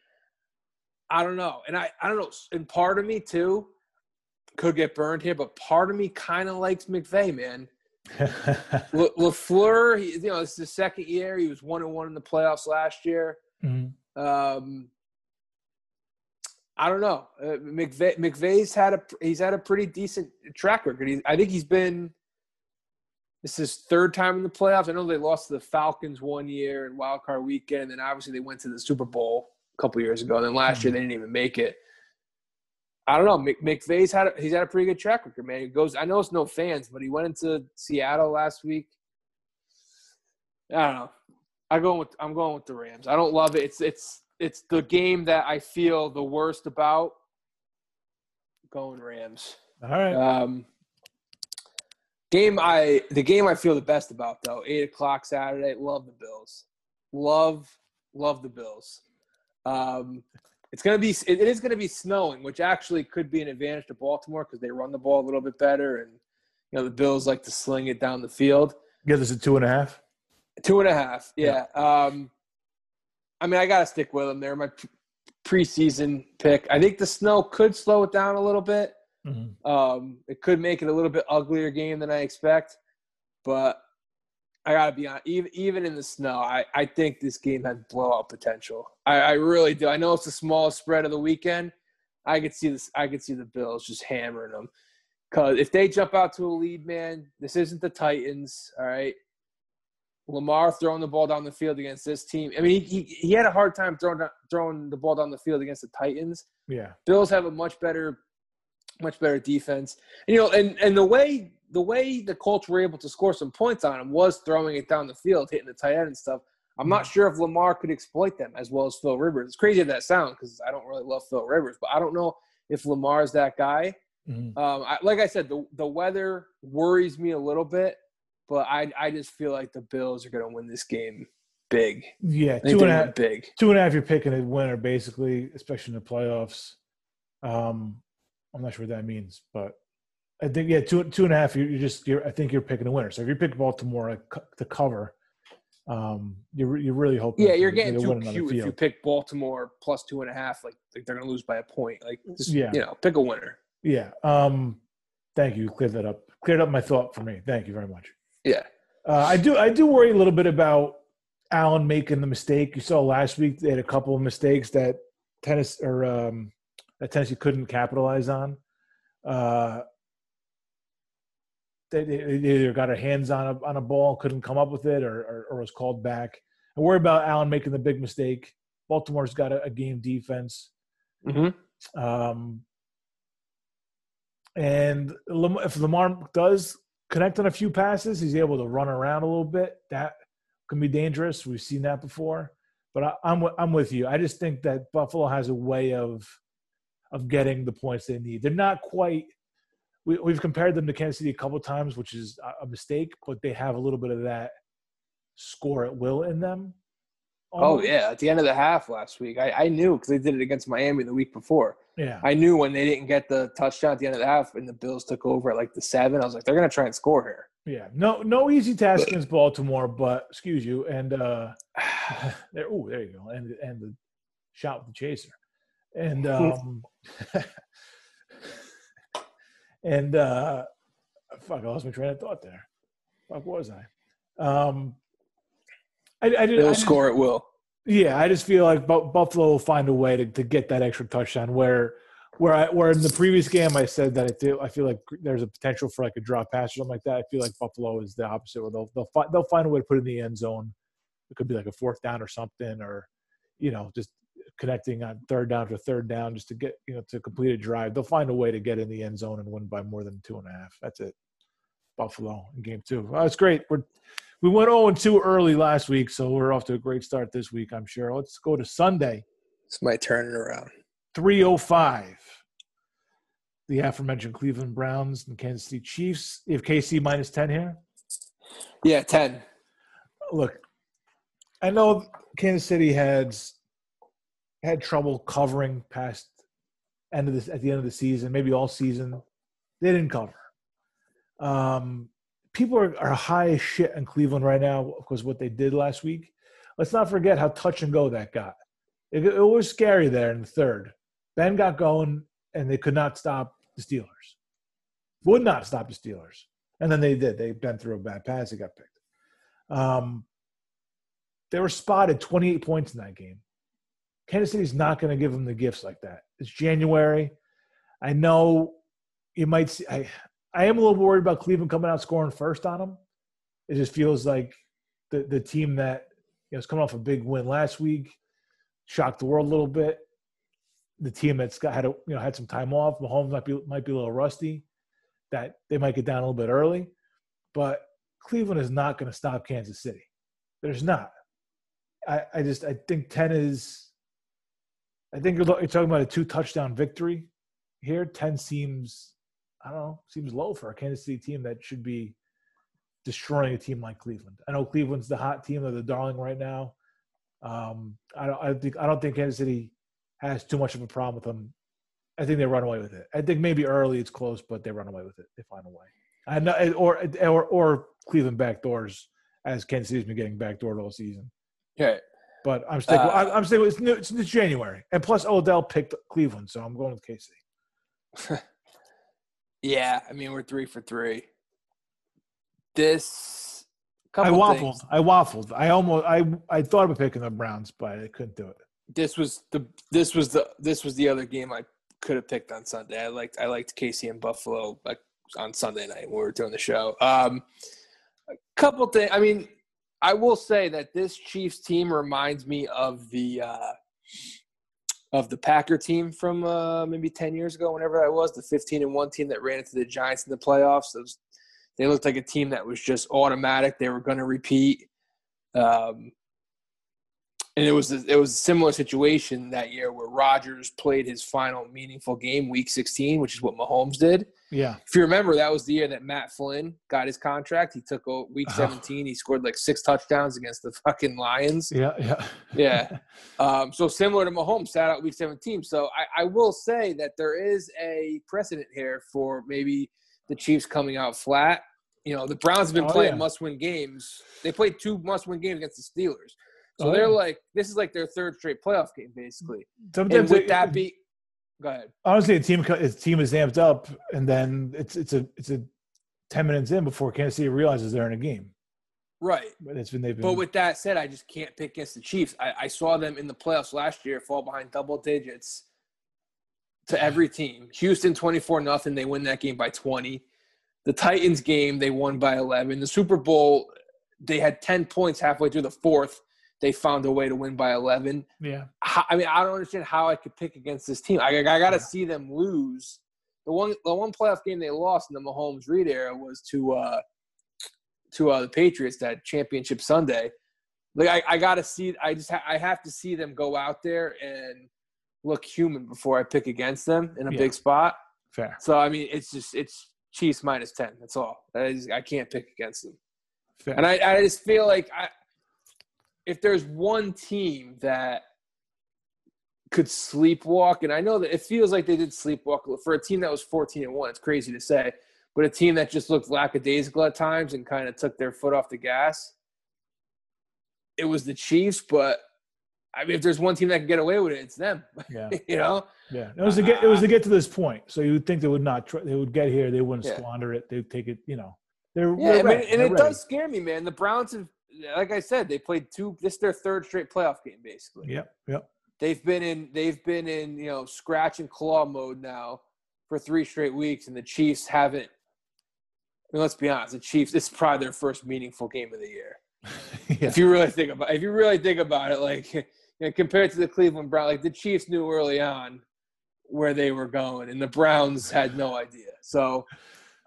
I don't know. And I, I don't know. And part of me too could get burned here, but part of me kind of likes McVay, man. La- LaFleur, he, you know, it's the second year. He was one and one in the playoffs last year. Mhm. Um, I don't know. Uh, McVay, McVay's had a he's had a pretty decent track record. He, I think he's been this is third time in the playoffs. I know they lost to the Falcons one year in Wild Card Weekend, and then obviously they went to the Super Bowl a couple years ago. And then last year they didn't even make it. I don't know. Mc, McVay's had a, he's had a pretty good track record, man. He goes. I know it's no fans, but he went into Seattle last week. I don't know. I go with I'm going with the Rams. I don't love it. It's it's it's the game that I feel the worst about. Going Rams. All right. Um, game I the game I feel the best about though eight o'clock Saturday. Love the Bills. Love love the Bills. Um, it's gonna be it is gonna be snowing, which actually could be an advantage to Baltimore because they run the ball a little bit better, and you know the Bills like to sling it down the field. Yeah, this a two and a half. Two and a half. Yeah. Um, I mean, I got to stick with them. They're my preseason pick. I think the snow could slow it down a little bit. Mhm. Um, it could make it a little bit uglier game than I expect. But I got to be honest, even, even in the snow, I, I think this game has blowout potential. I, I really do. I know it's the smallest spread of the weekend. I could see this. I could see the Bills just hammering them. Because if they jump out to a lead, man, this isn't the Titans. All right. Lamar throwing the ball down the field against this team. I mean, he, he, he had a hard time throwing throwing the ball down the field against the Titans. Yeah. Bills have a much better, much better defense. And, you know, and and the way the way the Colts were able to score some points on him was throwing it down the field, hitting the tight end and stuff. I'm not sure if Lamar could exploit them as well as Phil Rivers. It's crazy that sound because I don't really love Phil Rivers, but I don't know if Lamar is that guy. Mhm. Um, I, like I said, the the weather worries me a little bit, but I I just feel like the Bills are going to win this game big. Yeah. Two and a half. big. Two and a half. You're picking a winner, basically, especially in the playoffs. Um, I'm not sure what that means, but I think yeah, two two and a half. You're, you're just. You're, I think you're picking a winner. So if you pick Baltimore to cover, um, you're you're really hoping. Yeah, you're getting too winning on the cute if you pick Baltimore plus two and a half. Like, like they're going to lose by a point. Like, just, Yeah. you know, pick a winner. Yeah. Um, thank you. Cleared that up. Cleared up my thought for me. Thank you very much. Yeah. Uh, I do. I do worry a little bit about Allen making the mistake. You saw last week they had a couple of mistakes that tennis or um, that Tennessee couldn't capitalize on. Uh, they, either got their hands on a on a ball, couldn't come up with it, or or, or was called back. I worry about Allen making the big mistake. Baltimore's got a, a game defense. Mm-hmm. Um, and if Lamar does connect on a few passes, he's able to run around a little bit. That can be dangerous. We've seen that before. But I, I'm I'm with you. I just think that Buffalo has a way of of getting the points they need. They're not quite. We, we've compared them to Kansas City a couple times, which is a- mistake. But they have a little bit of that score at will in them. Oh yeah, at the end of the half last week, I, I knew because they did it against Miami the week before. yeah. I knew when they didn't get the touchdown at the end of the half and the Bills took over at like the seven, I was like, they're gonna try and score here. Yeah, no, no easy task against Baltimore, but excuse you, and uh *sighs* there. Oh, there you go, and and the shot with the chaser, and *laughs* um, *laughs* and uh, fuck, I lost my train of thought there. Fuck, was I? Um, I, I did. I They'll just- score at will. yeah, I just feel like Buffalo will find a way to, to get that extra touchdown. Where, where I where in the previous game I said that I feel I feel like there's a potential for like a drop pass or something like that. I feel like Buffalo is the opposite. Where they'll they'll find they'll find a way to put it in the end zone. It could be like a fourth down or something, or you know just connecting on third down to third down just to get you know to complete a drive. They'll find a way to get in the end zone and win by more than two and a half. That's it. Buffalo in game two. Oh, it's great. We're we went 0 2 early last week, so we're off to a great start this week, I'm sure. Let's go to Sunday, It's my turning around. 305. The aforementioned Cleveland Browns and Kansas City Chiefs. You have KC minus 10 here. Yeah, ten. Look, I know Kansas City had had trouble covering past end of this at the end of the season, maybe all season. They didn't cover. Um, people are, are high as shit in Cleveland right now because what they did last week. Let's not forget how touch and go that got. It, it was scary there in the third. Ben got going, and they could not stop the Steelers. Would not stop the Steelers, and then they did. They bent through a bad pass. They got picked. Um, they were spotted 28 points in that game. Kansas City's not going to give them the gifts like that. It's January. I know you might see. I, I am a little worried about Cleveland coming out scoring first on them. It just feels like the the team that you know is coming off a big win last week, shocked the world a little bit. The team that's got had a, you know had some time off. Mahomes might be might be a little rusty. That they might get down a little bit early, but Cleveland is not going to stop Kansas City. There's not. I, I just I think ten is. I think you're, you're talking about a two touchdown victory here. Ten seems I don't know seems low for a Kansas City team that should be destroying a team like Cleveland. I know Cleveland's the hot team, they're the darling right now. Um, I don't I think I don't think Kansas City has too much of a problem with them. I think they run away with it. I think maybe early it's close, but they run away with it. They find a way. I know, or or or Cleveland backdoors as Kansas City's been getting backdoored all season. Yeah. But I'm sticking. Uh, I'm, I'm sticking. It's, new, it's, it's January, and plus Odell picked Cleveland, so I'm going with KC. *laughs* Yeah, I mean we're three for three. This I waffled. things. I waffled. I almost. I I thought about picking the Browns, but I couldn't do it. This was the this was the this was the other game I could have picked on Sunday. I liked I liked KC and Buffalo like on Sunday night when we were doing the show. Um, a couple things. I mean, I will say that this Chiefs team reminds me of the uh, of the Packer team from uh, maybe ten years ago, whenever that was, the fifteen and one team that ran into the Giants in the playoffs. Those, they looked like a team that was just automatic. They were going to repeat. Um, and it was a, it was a similar situation that year where Rodgers played his final meaningful game, Week 16, which is what Mahomes did. Yeah. If you remember, that was the year that Matt Flynn got his contract. He took Week Oh. 17. He scored like six touchdowns against the fucking Lions. Yeah. Yeah. Yeah. *laughs* Um, so similar to Mahomes, sat out Week 17. So I, I will say that there is a precedent here for maybe the Chiefs coming out flat. You know, the Browns have been Oh, playing yeah. must-win games. They played two must-win games against the Steelers. So Oh, they're yeah. like, this is like their third straight playoff game, basically. And Sometimes would it- that be? Go ahead. honestly, a team a team is amped up, and then it's it's a it's a ten minutes in before Kansas City realizes they're in a game. Right. But it's been they've been. But with that said, I just can't pick against the Chiefs. I, I saw them in the playoffs last year fall behind double digits to every team. Houston 24 nothing. They win that game by 20. The Titans game, they won by 11. The Super Bowl, they had 10 points halfway through the fourth. They found a way to win by 11. yeah, I mean, I don't understand how I could pick against this team. I, I got to Yeah. see them lose. The one, the one playoff game they lost in the Mahomes Reid era was to uh, to uh, the Patriots that championship Sunday. Like I, I got to see. I just ha- I have to see them go out there and look human before I pick against them in a Yeah. big spot. fair, So I mean, it's just it's Chiefs minus ten. That's all. I, just, I can't pick against them. fair. And I, I just feel like I if there's one team that could sleepwalk, and I know that it feels like they did sleepwalk for a team that was 14 and one. It's crazy to say, but a team that just looked lackadaisical at times and kind of took their foot off the gas. It was the Chiefs, but I mean, if there's one team that can get away with it, it's them. *laughs* Yeah. you know. Yeah. It was to get it was to get to this point. So you would think they would not try, they would get here, they wouldn't Yeah. squander it. They'd take it, you know. They're Yeah, they're I mean, and They're it ready. does scare me, man. The Browns have, like I said, they played two. This is their third straight playoff game, basically. Yep. Yep. They've been in, they've been in, you know, scratch and claw mode now for three straight weeks, and the Chiefs haven't. I mean, let's be honest, the Chiefs. This is probably their first meaningful game of the year. *laughs* yeah. If you really think about, if you really think about it, like *laughs* you know, compared to the Cleveland Browns, like the Chiefs knew early on where they were going, and the Browns had no idea. So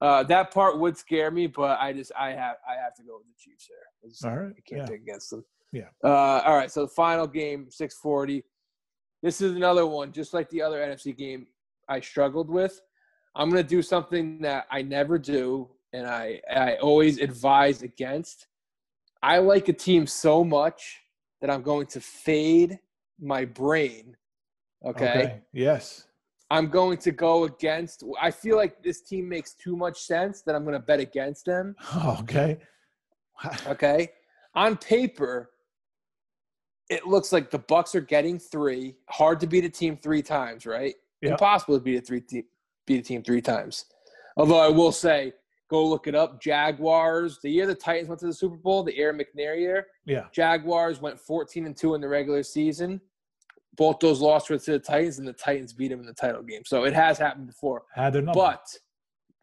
uh, that part would scare me, but I just I have I have to go with the Chiefs here. I just- All right. I can't Yeah. pick against them. Yeah. Uh, all right. So the final game, six forty. This is another one, just like the other NFC game I struggled with. I'm gonna do something that I never do, and I I always advise against. I like a team so much that I'm going to fade my brain. okay. Yes. I'm going to go against. I feel like this team makes too much sense that I'm going to bet against them. Oh, okay. *laughs* Okay. On paper, it looks like the Bucs are getting three. Hard to beat a team three times, right? Yep. Impossible to beat a three te- beat a team three times. Although I will say, go look it up. Jaguars. The year the Titans went to the Super Bowl, the Aaron McNair year. Yeah. Jaguars went 14 and two in the regular season. Both those losses were to the Titans, and the Titans beat them in the title game. So it has happened before. Had their number. But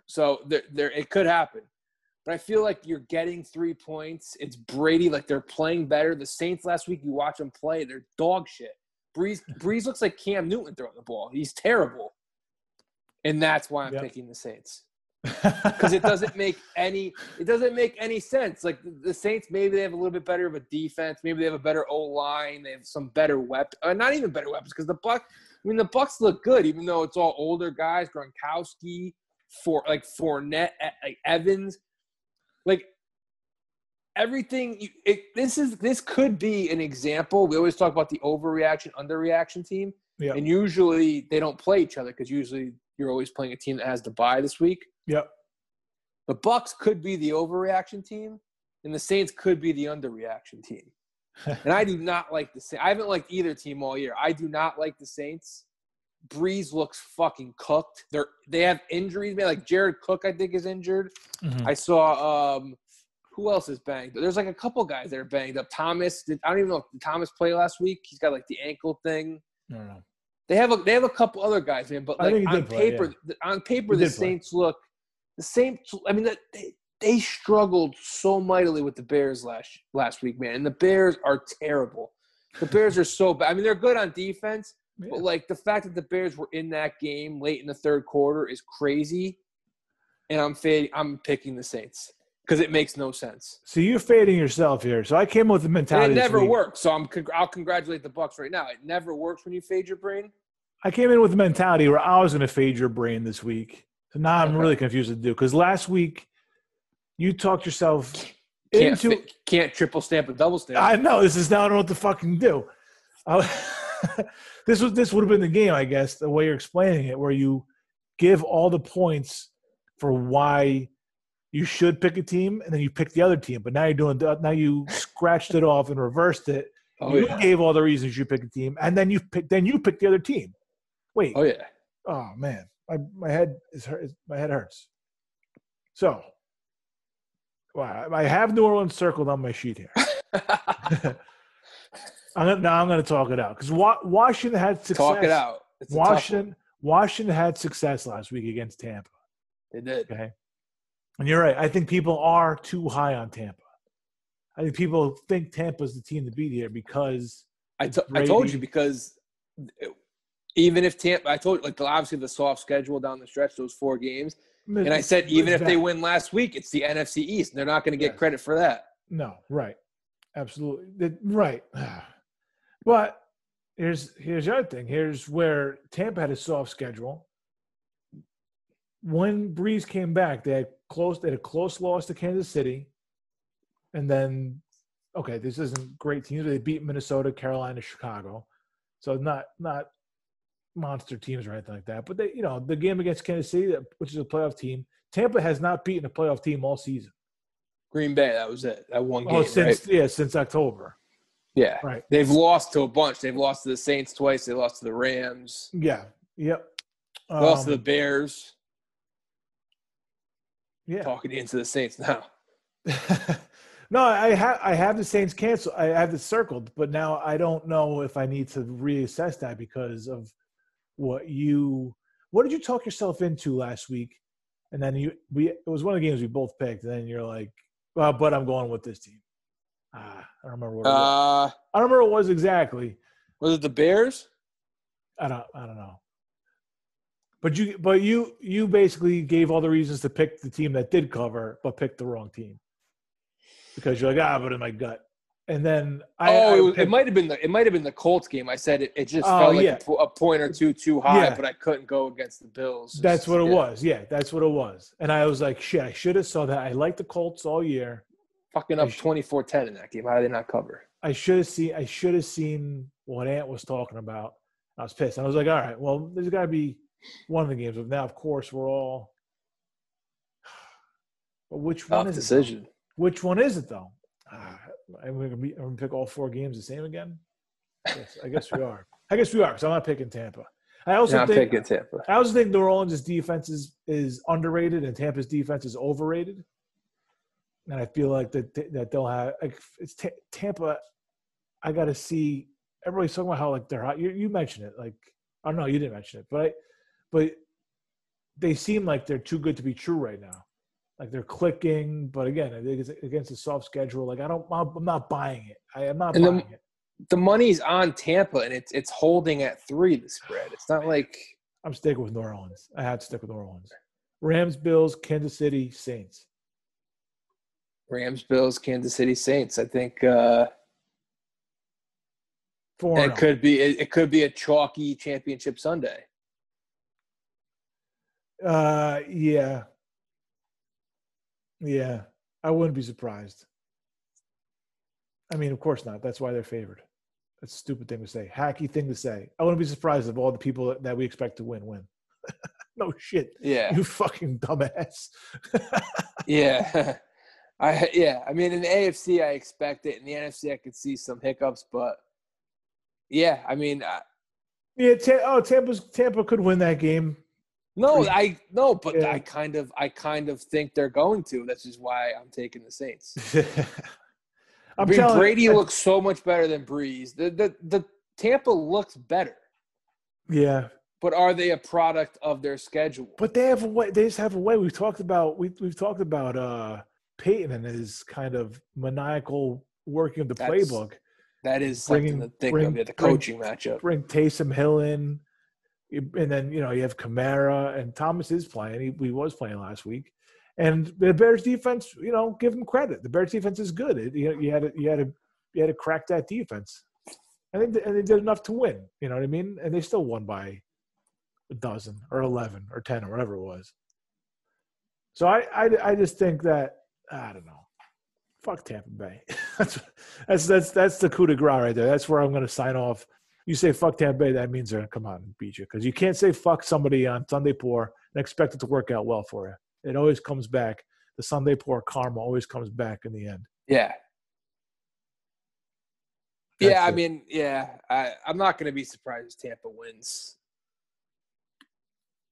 so there, there, it could happen. But I feel like you're getting three points. It's Brady, like they're playing better. The Saints last week, you watch them play, they're dog shit. Brees, *laughs* Brees looks like Cam Newton throwing the ball. He's terrible, and that's why I'm Yep. picking the Saints *laughs* because it doesn't make any it doesn't make any sense. Like the, Saints, maybe they have a little bit better of a defense. Maybe they have a better O line. They have some better weapons. Uh, not even better weapons because the Buck. I mean, the Bucs look good, even though it's all older guys. Gronkowski, for like Fournette, like Evans, like everything. You, it, this is this could be an example. We always talk about the overreaction, underreaction team, yeah. and usually they don't play each other because usually you're always playing a team that has to buy this week. Yep. The Bucs could be the overreaction team, and the Saints could be the underreaction team. *laughs* and I do not like the Saints. I haven't liked either team all year. I do not like the Saints. Brees looks fucking cooked. They're they have injuries, man. Like Jared Cook, I think is injured. Mhm. I saw um who else is banged? There's like a couple guys that are banged up. Thomas, did, I don't even know if Thomas played last week. He's got like the ankle thing. I don't. They have a they have a couple other guys, man. But like on play, paper, th- on paper, He the did play. Saints look the Saints. I mean, that- they they struggled so mightily with the Bears last last week, man. And the Bears are terrible. The *laughs* Bears are so bad. I mean, they're good on defense, Yeah. but like the fact that the Bears were in that game late in the third quarter is crazy. And I'm fading, I'm picking the Saints because it makes no sense. So you're fading yourself here. So I came up with the And mentality. it never works. So I'm I'll congratulate the Bucs right now. It never works when you fade your brain. I came in with the mentality where I was going to fade your brain this week. So now I'm Okay. really confused to do because last week you talked yourself Can't into. can't triple stamp a double stamp. I know this is now I don't know what to fucking do. I- *laughs* uh, this was this would have been the game, I guess, the way you're explaining it, where you give all the points for why you should pick a team, and then you pick the other team. But now you're doing now you scratched it off and reversed it. oh you yeah. gave all the reasons you pick a team, and then you pick then you pick the other team. Wait, Oh yeah. oh man, my my head is hurt. My head hurts. So, wow, I have New Orleans circled on my sheet here. *laughs* I'm gonna, now I'm going to talk it out because Washington had success. Talk it out. It's Washington Washington had success last week against Tampa. They did. Okay, and you're right. I think people are too high on Tampa. I think people think Tampa's the team to beat here because I told you because even if Tampa, I told you like obviously the soft schedule down the stretch, those four games, and I said even if they win last week, it's the NFC East. And they're not going to get Yes. credit for that. No, right. Absolutely. Right. *sighs* But here's here's the other thing. Here's where Tampa had a soft schedule. When Brees came back, they had close they had a close loss to Kansas City. And then okay, this isn't great teams. They beat Minnesota, Carolina, Chicago, so not not monster teams or anything like that. But they, you know, the game against Kansas City, which is a playoff team, Tampa has not beaten a playoff team all season. Green Bay, that was it. That one game. Oh, since right? yeah, since October. Yeah, Right. They've lost to a bunch. They've lost to the Saints twice. They lost to the Rams. Yeah. Yep. They lost to the Um, Bears. yeah. Talking into the Saints now. *laughs* no, I have I have the Saints canceled. I have it circled, but now I don't know if I need to reassess that because of what you. What did you talk yourself into last week? And then you we it was one of the games we both picked. And then you're like, well, but I'm going with this team. Ah, I don't remember what. It was. Uh, I don't remember what it was exactly. was it the Bears? I don't. I don't know. But you, but you, you basically gave all the reasons to pick the team that did cover, but picked the wrong team because you're like, ah, but in my gut. And then I, oh, I it, was- it might have been the it might have been the Colts game. I said it, it just Oh, felt like yeah. a, a point or two too high, Yeah. but I couldn't go against the Bills. That's what it Yeah. was. Yeah, that's what it was. And I was like, shit, I should have saw that. I like the Colts all year. Fucking up sh- 24-10 in that game. How did they not cover? I should have seen. I should have seen what Ant was talking about. I was pissed. I was like, all right, well, there's got to be one of the games. But now, of course, we're all. *sighs* But which one Tough is it, though? decision. Which one is it though? Ah, am we gonna, be, am gonna pick all four games the same again? Yes, I guess we are. I guess we are because I'm not picking Tampa. I also Not think picking Tampa. I also think New Orleans' defense is, is underrated and Tampa's defense is overrated. And I feel like that that they'll have like it's Ta- Tampa. I got to see everybody's talking about how like they're hot. You, you mentioned it, like I don't know, you didn't mention it, but I, but they seem like they're too good to be true right now. Like they're clicking, but again, I think it's against a soft schedule. Like I don't, I'm not buying it. I am not And the- buying it. The money's on Tampa, and it's it's holding at three. The spread. It's not like I'm sticking with New Orleans. I have to stick with New Orleans. Rams, Bills, Kansas City, Saints. Rams, Bills, Kansas City Saints. I think uh, Four. it could be it, it could be a chalky championship Sunday. Uh, yeah, yeah. I wouldn't be surprised. I mean, of course not. That's why they're favored. That's a stupid thing to say. Hacky thing to say. I wouldn't be surprised if all the people that, we expect to win win. *laughs* no shit. Yeah, You fucking dumbass. *laughs* yeah. *laughs* I yeah. I mean, in the AFC, I expect it. In the NFC, I could see some hiccups, but yeah. I mean, I, yeah. Ta- oh, Tampa's Tampa could win that game. No, I no, but Yeah. I kind of I kind of think they're going to. That's just why I'm taking the Saints. *laughs* I'm I mean, Brady looks so much better than Brees. The the the Tampa looks better, Yeah, but are they a product of their schedule? But they have a way. They just have a way. We've talked about. We, we've talked about uh Payton and his kind of maniacal working of the That's- playbook. that is bringing- something to think bring- of. Yeah, the bring- coaching matchup. Bring Taysom Hill in, and then you know you have Kamara and Thomas is playing. He, he was playing last week, and the Bears defense. You know, give him credit. The Bears defense is good. It, you, you had to, you had to you had to crack that defense. I think, and they did enough to win. You know what I mean? And they still won by a dozen or eleven or ten or whatever it was. So I, I, I just think that I don't know. Fuck Tampa Bay. *laughs* that's that's that's that's the coup de grace right there. That's where I'm going to sign off. You say fuck Tampa Bay, that means they're going to come out and beat you because you can't say fuck somebody on Sunday poor and expect it to work out well for you. It always comes back. The Sunday poor karma always comes back in the end. Yeah. That's yeah, I mean, yeah, I, I'm not going to be surprised if Tampa wins.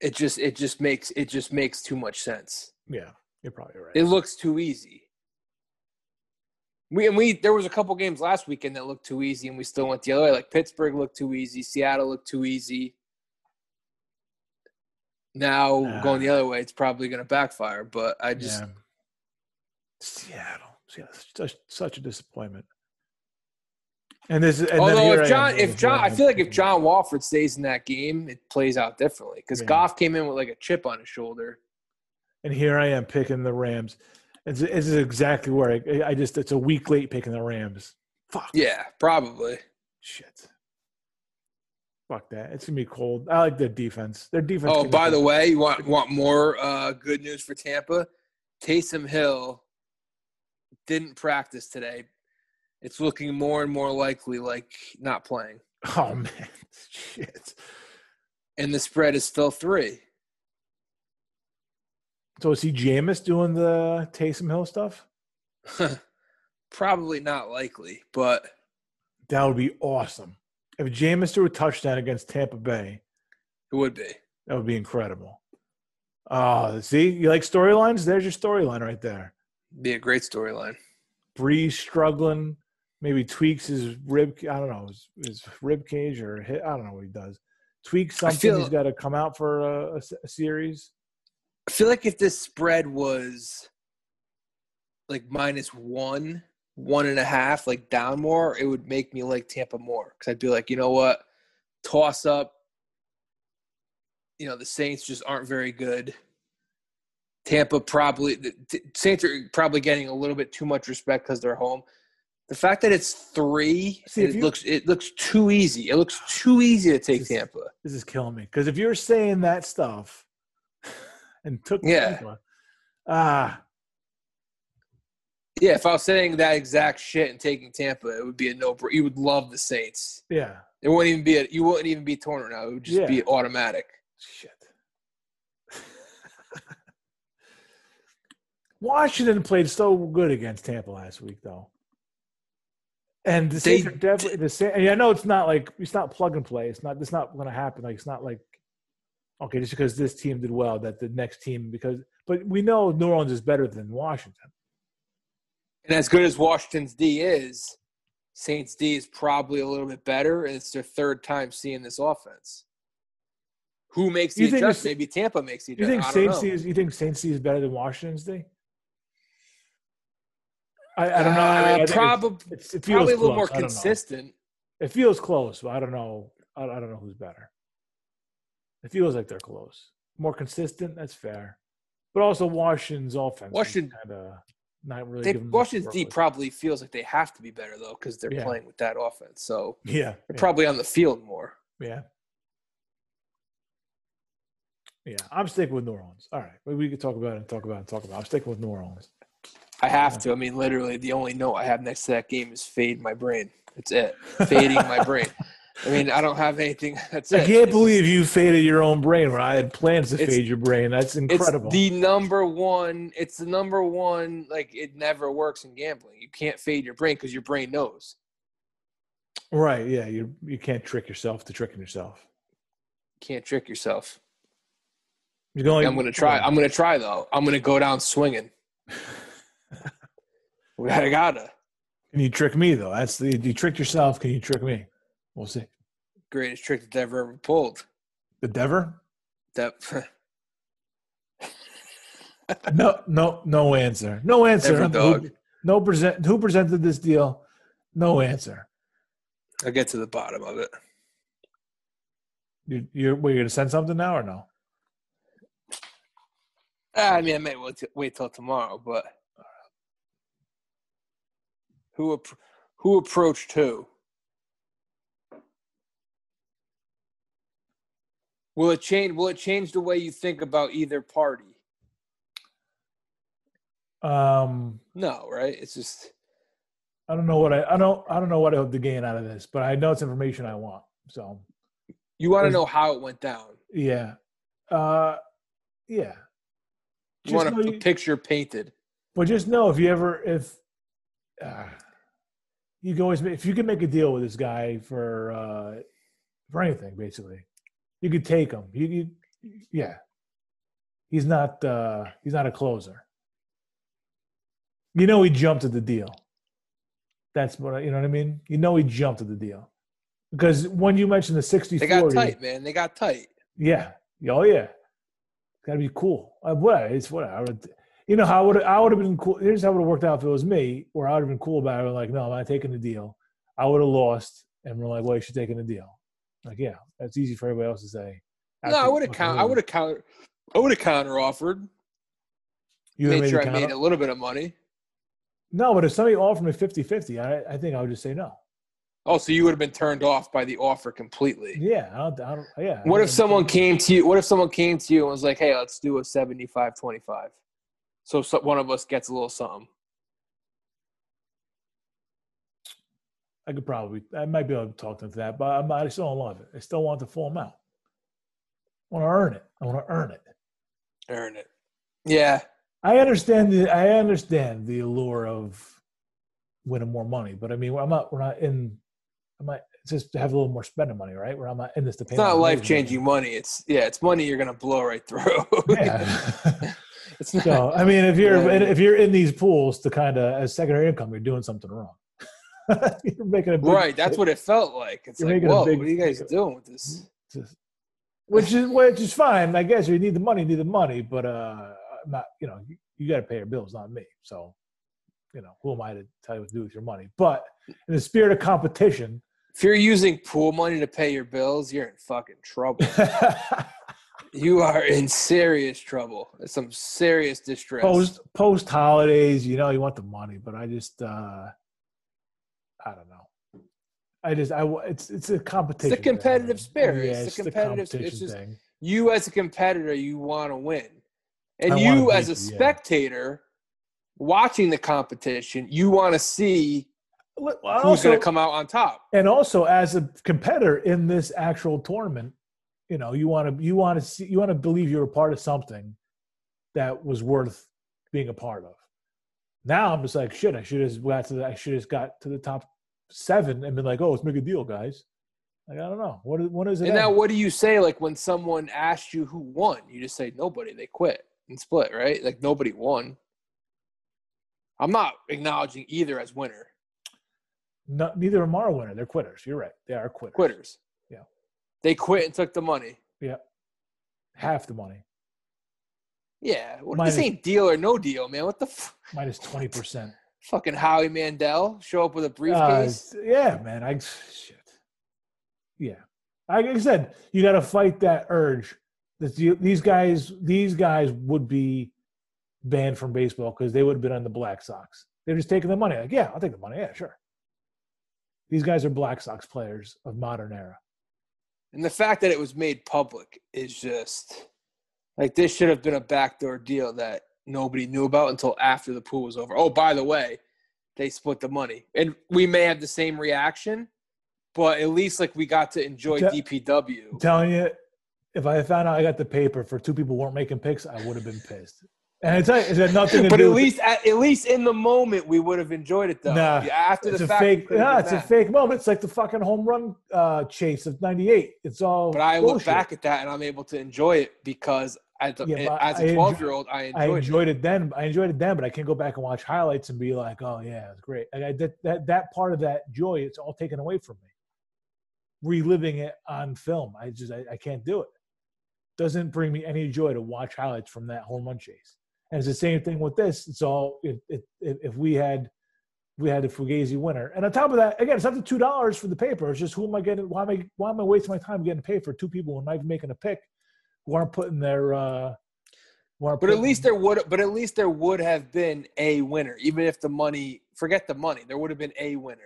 It just, it just makes, it just makes too much sense. Yeah, you're probably right. It looks too easy. We and we, there was a couple games last weekend that looked too easy, and we still went the other way. Like Pittsburgh looked too easy, Seattle looked too easy. Now going the other way, it's probably going to backfire. But I just, yeah. Seattle, Seattle, such, such a disappointment. And this, and Although if John, if John, I feel like if John Wolford stays in that game, it plays out differently because Yeah. Goff came in with like a chip on his shoulder. and here I am picking the Rams. It's, it's exactly where I, I just it's a week late picking the Rams. Fuck. Yeah, probably. Shit. Fuck that. It's gonna be cold. I like their defense. Their defense. Oh, by the way, you want want more uh, good news for Tampa? Taysom Hill didn't practice today, It's looking more and more likely like not playing. Oh man, *laughs* shit. And the spread is still three. So is he Jameis doing the Taysom Hill stuff? *laughs* Probably not likely, but That would be awesome. If Jameis threw a touchdown against Tampa Bay, it would be. that would be incredible. Oh, see, you like storylines? There's your storyline right there. Be a great storyline. Brees struggling, maybe tweaks his rib. I don't know his, his rib cage or hit, I don't know what he does. Tweaks something. feel- he's got to come out for a series. I feel like if this spread was like minus one, one and a half, like down more, it would make me like Tampa more. Because I'd be like, you know what? Toss up. You know, the Saints just aren't very good. Tampa probably, the Saints are probably getting a little bit too much respect because they're home. The fact that it's three, See, it you- looks it looks too easy. It looks too easy to take This- Tampa. This is killing me because if you're saying that stuff and took Yeah. Ah, Yeah, if I was saying that exact shit and taking Tampa, it would be a no. You would love the Saints. yeah, It wouldn't even be a. You wouldn't even be torn now. It would just Yeah. be automatic. shit. Washington played so good against Tampa last week, though. And the They Saints are definitely the same. And I know it's not like it's not plug and play. It's not. It's not going to happen. Like it's not like okay, just because this team did well, that the next team because. But we know New Orleans is better than Washington. And as good as Washington's D is, Saints D is probably a little bit better, and it's their third time seeing this offense. Who makes the You adjustment? Maybe Tampa makes the You think adjustment. I don't Saints know. D is? You think Saints D is better than Washington's D? I, I don't know. Uh, I, I probably, it's, it's, it feels probably a little close. more I don't know. consistent. It feels close, but I don't know. I, I don't know who's better. It feels like they're close. More consistent. That's fair. But also Washington's offense. Washington- kind of not really. They, Washington's D probably feels like they have to be better though because they're Yeah. playing with that offense. So Yeah, they're yeah, probably on the field more. yeah. Yeah, I'm sticking with New Orleans. All right, we, we could talk about it and talk about it and talk about. it. I'm sticking with New Orleans. I have to. I mean, literally, the only note I have next to that game is fade my brain. That's it. Fading my *laughs* brain. I mean, I don't have anything. *laughs* That's it. I can't believe you faded your own brain when I had plans to It's- fade your brain. That's incredible. It's the number one. It's the number one. Like it never works in gambling. You can't fade your brain because your brain knows. right? Yeah, you you can't trick yourself to tricking yourself. You can't trick yourself. You're going. I'm gonna try. I'm gonna try though. I'm gonna go down swinging. *laughs* I gotta. Can you trick me though? That's the you tricked yourself. Can you trick me? We'll see. Greatest trick that I've ever pulled. The Dever? That *laughs* No, no, no answer. No answer. Dever Who- no present. Who presented this deal? No answer. I'll get to the bottom of it. You, you're. Were you gonna send something now or no? Ah, I mean, I may wait, t- wait till tomorrow, but who ap- who approached who? Will it change? Will it change the way you think about either party? Um, No, right? It's just I don't know what I. I don't. I don't know what I hope to gain out of this, but I know it's information I want. So you want to know how it went down. yeah, uh, yeah. You Just want a you- picture painted. But just know if you ever if uh, you can always if you can make a deal with this guy for uh, for anything, basically, you could take him. You, you yeah, he's not uh, he's not a closer. You know he jumped at the deal. That's what I, you know what I mean. You know he jumped at the deal because when you mentioned the 60 They got tight, man. They got tight. yeah. Oh yeah. It's gotta be cool. Uh, what it's what I would you know how I would I would have been cool. Here's how it would have worked out if it was me, where I would have been cool about it. Like, no, I'm not taking the deal. I would have lost, and we're like, well, you should take the deal. Like, yeah, that's easy for everybody else to say. No, I would have count. I would have counter. I would have counter offered. You would've Made sure I made a little bit of money. No, but if somebody offered me 50-50, I, I think I would just say no. Oh, so you would have been turned off by the offer completely. Yeah, I don't, I don't, yeah. What if someone came to you? What if someone came to you and was like, "Hey, let's do a 75-25. So, so one of us gets a little something. I could probably, I might be able to talk them to that, but I'm, I still don't love it. I still want the full amount. I want to earn it. I want to earn it. Earn it. Yeah. I understand the, I understand the allure of winning more money, but I mean, I'm not, we're not in, I might just have a little more spending money, right? Where I'm not in this to pay. It's not life changing money. It's yeah, it's money you're gonna blow right through. Yeah. *laughs* *laughs* it's not. so I mean, if you're Yeah. if you're in these pools to kind of as secondary income, you're doing something wrong. *laughs* you're making a big, right. That's what it felt like. It's You're like, whoa, big- what are you guys doing with this? just- which is which is fine. I guess you need the money, you need the money, but uh, not you know you, you got to pay your bills, not me. So you know who am I to tell you what to do with your money? But in the spirit of competition, If you're using pool money to pay your bills, you're in fucking trouble. *laughs* you are in serious trouble. Some serious distress. post post holidays, you know, you want the money, but I just uh I don't know. I just I it's it's a competition. thing. competitive spirit. Yeah, It's it's, competitive- the it's just- thing. you as a competitor, you want to win. And I you as a you, yeah. spectator watching the competition, you want to see Well, who's going to come out on top. and also as a competitor in this actual tournament, you know, you want to you want to see you want to believe you're a part of something that was worth being a part of. Now I'm just like shit. I should have got to the, I should have got to the top seven and been like, oh, let's make a deal, guys. Like I don't know what is what is it? And now, what do you say like when someone asked you who won? You just say nobody. They quit and split, right? Like nobody won. I'm not acknowledging either as winner. No, neither of them are a winner. They're quitters. You're right. They are quitters. Quitters. Yeah. They quit and took the money. Yeah. Half the money, Yeah. Well, Minus- this ain't deal or no deal, man. What the f- minus twenty percent. Fucking Howie Mandel show up with a Uh, briefcase? yeah, man. I shit. Yeah, like I said, you got to fight that urge. That these guys, these guys would be banned from baseball because they would have been on the Black Sox. They're just taking the money. Like, yeah, I'll take the money. Yeah, sure. These guys are Black Sox players of modern era. And the fact that it was made public is just like this should have been a backdoor deal that nobody knew about until after the pool was over. Oh, by the way, they split the money. And we may have the same reaction, but at least like we got to enjoy Te- DPW. I'm telling you, if I found out I got the paper for two people weren't making picks, I would have been pissed. And I tell you, it had nothing to But do at with least at, at least in the moment we would have enjoyed it though. Nah, Yeah, after it's the a fact, fake. Yeah, it's a fake moment. It's like the fucking home run uh, chase of '98. It's all. But I look back at that and I'm able to enjoy it because as a, Yeah, as I a enjoy- 12 year old, I enjoyed, I enjoyed it then. I enjoyed it then, but I can't go back and watch highlights and be like, "Oh yeah, it's great." Like I did that. That part of that joy, it's all taken away from me. Reliving it on film, I just I, I can't do it. Doesn't bring me any joy to watch highlights from that home run chase. And it's the same thing with this. It's all if if, if we had we had a Fugazi winner, and on top of that, again, it's not the two dollars for the paper. It's just who am I getting? Why am I why am I wasting my time getting paid for two people when I'm making a pick, who aren't putting their uh, who aren't But at least there would but at least there would have been a winner, even if the money forget the money, there would have been a winner.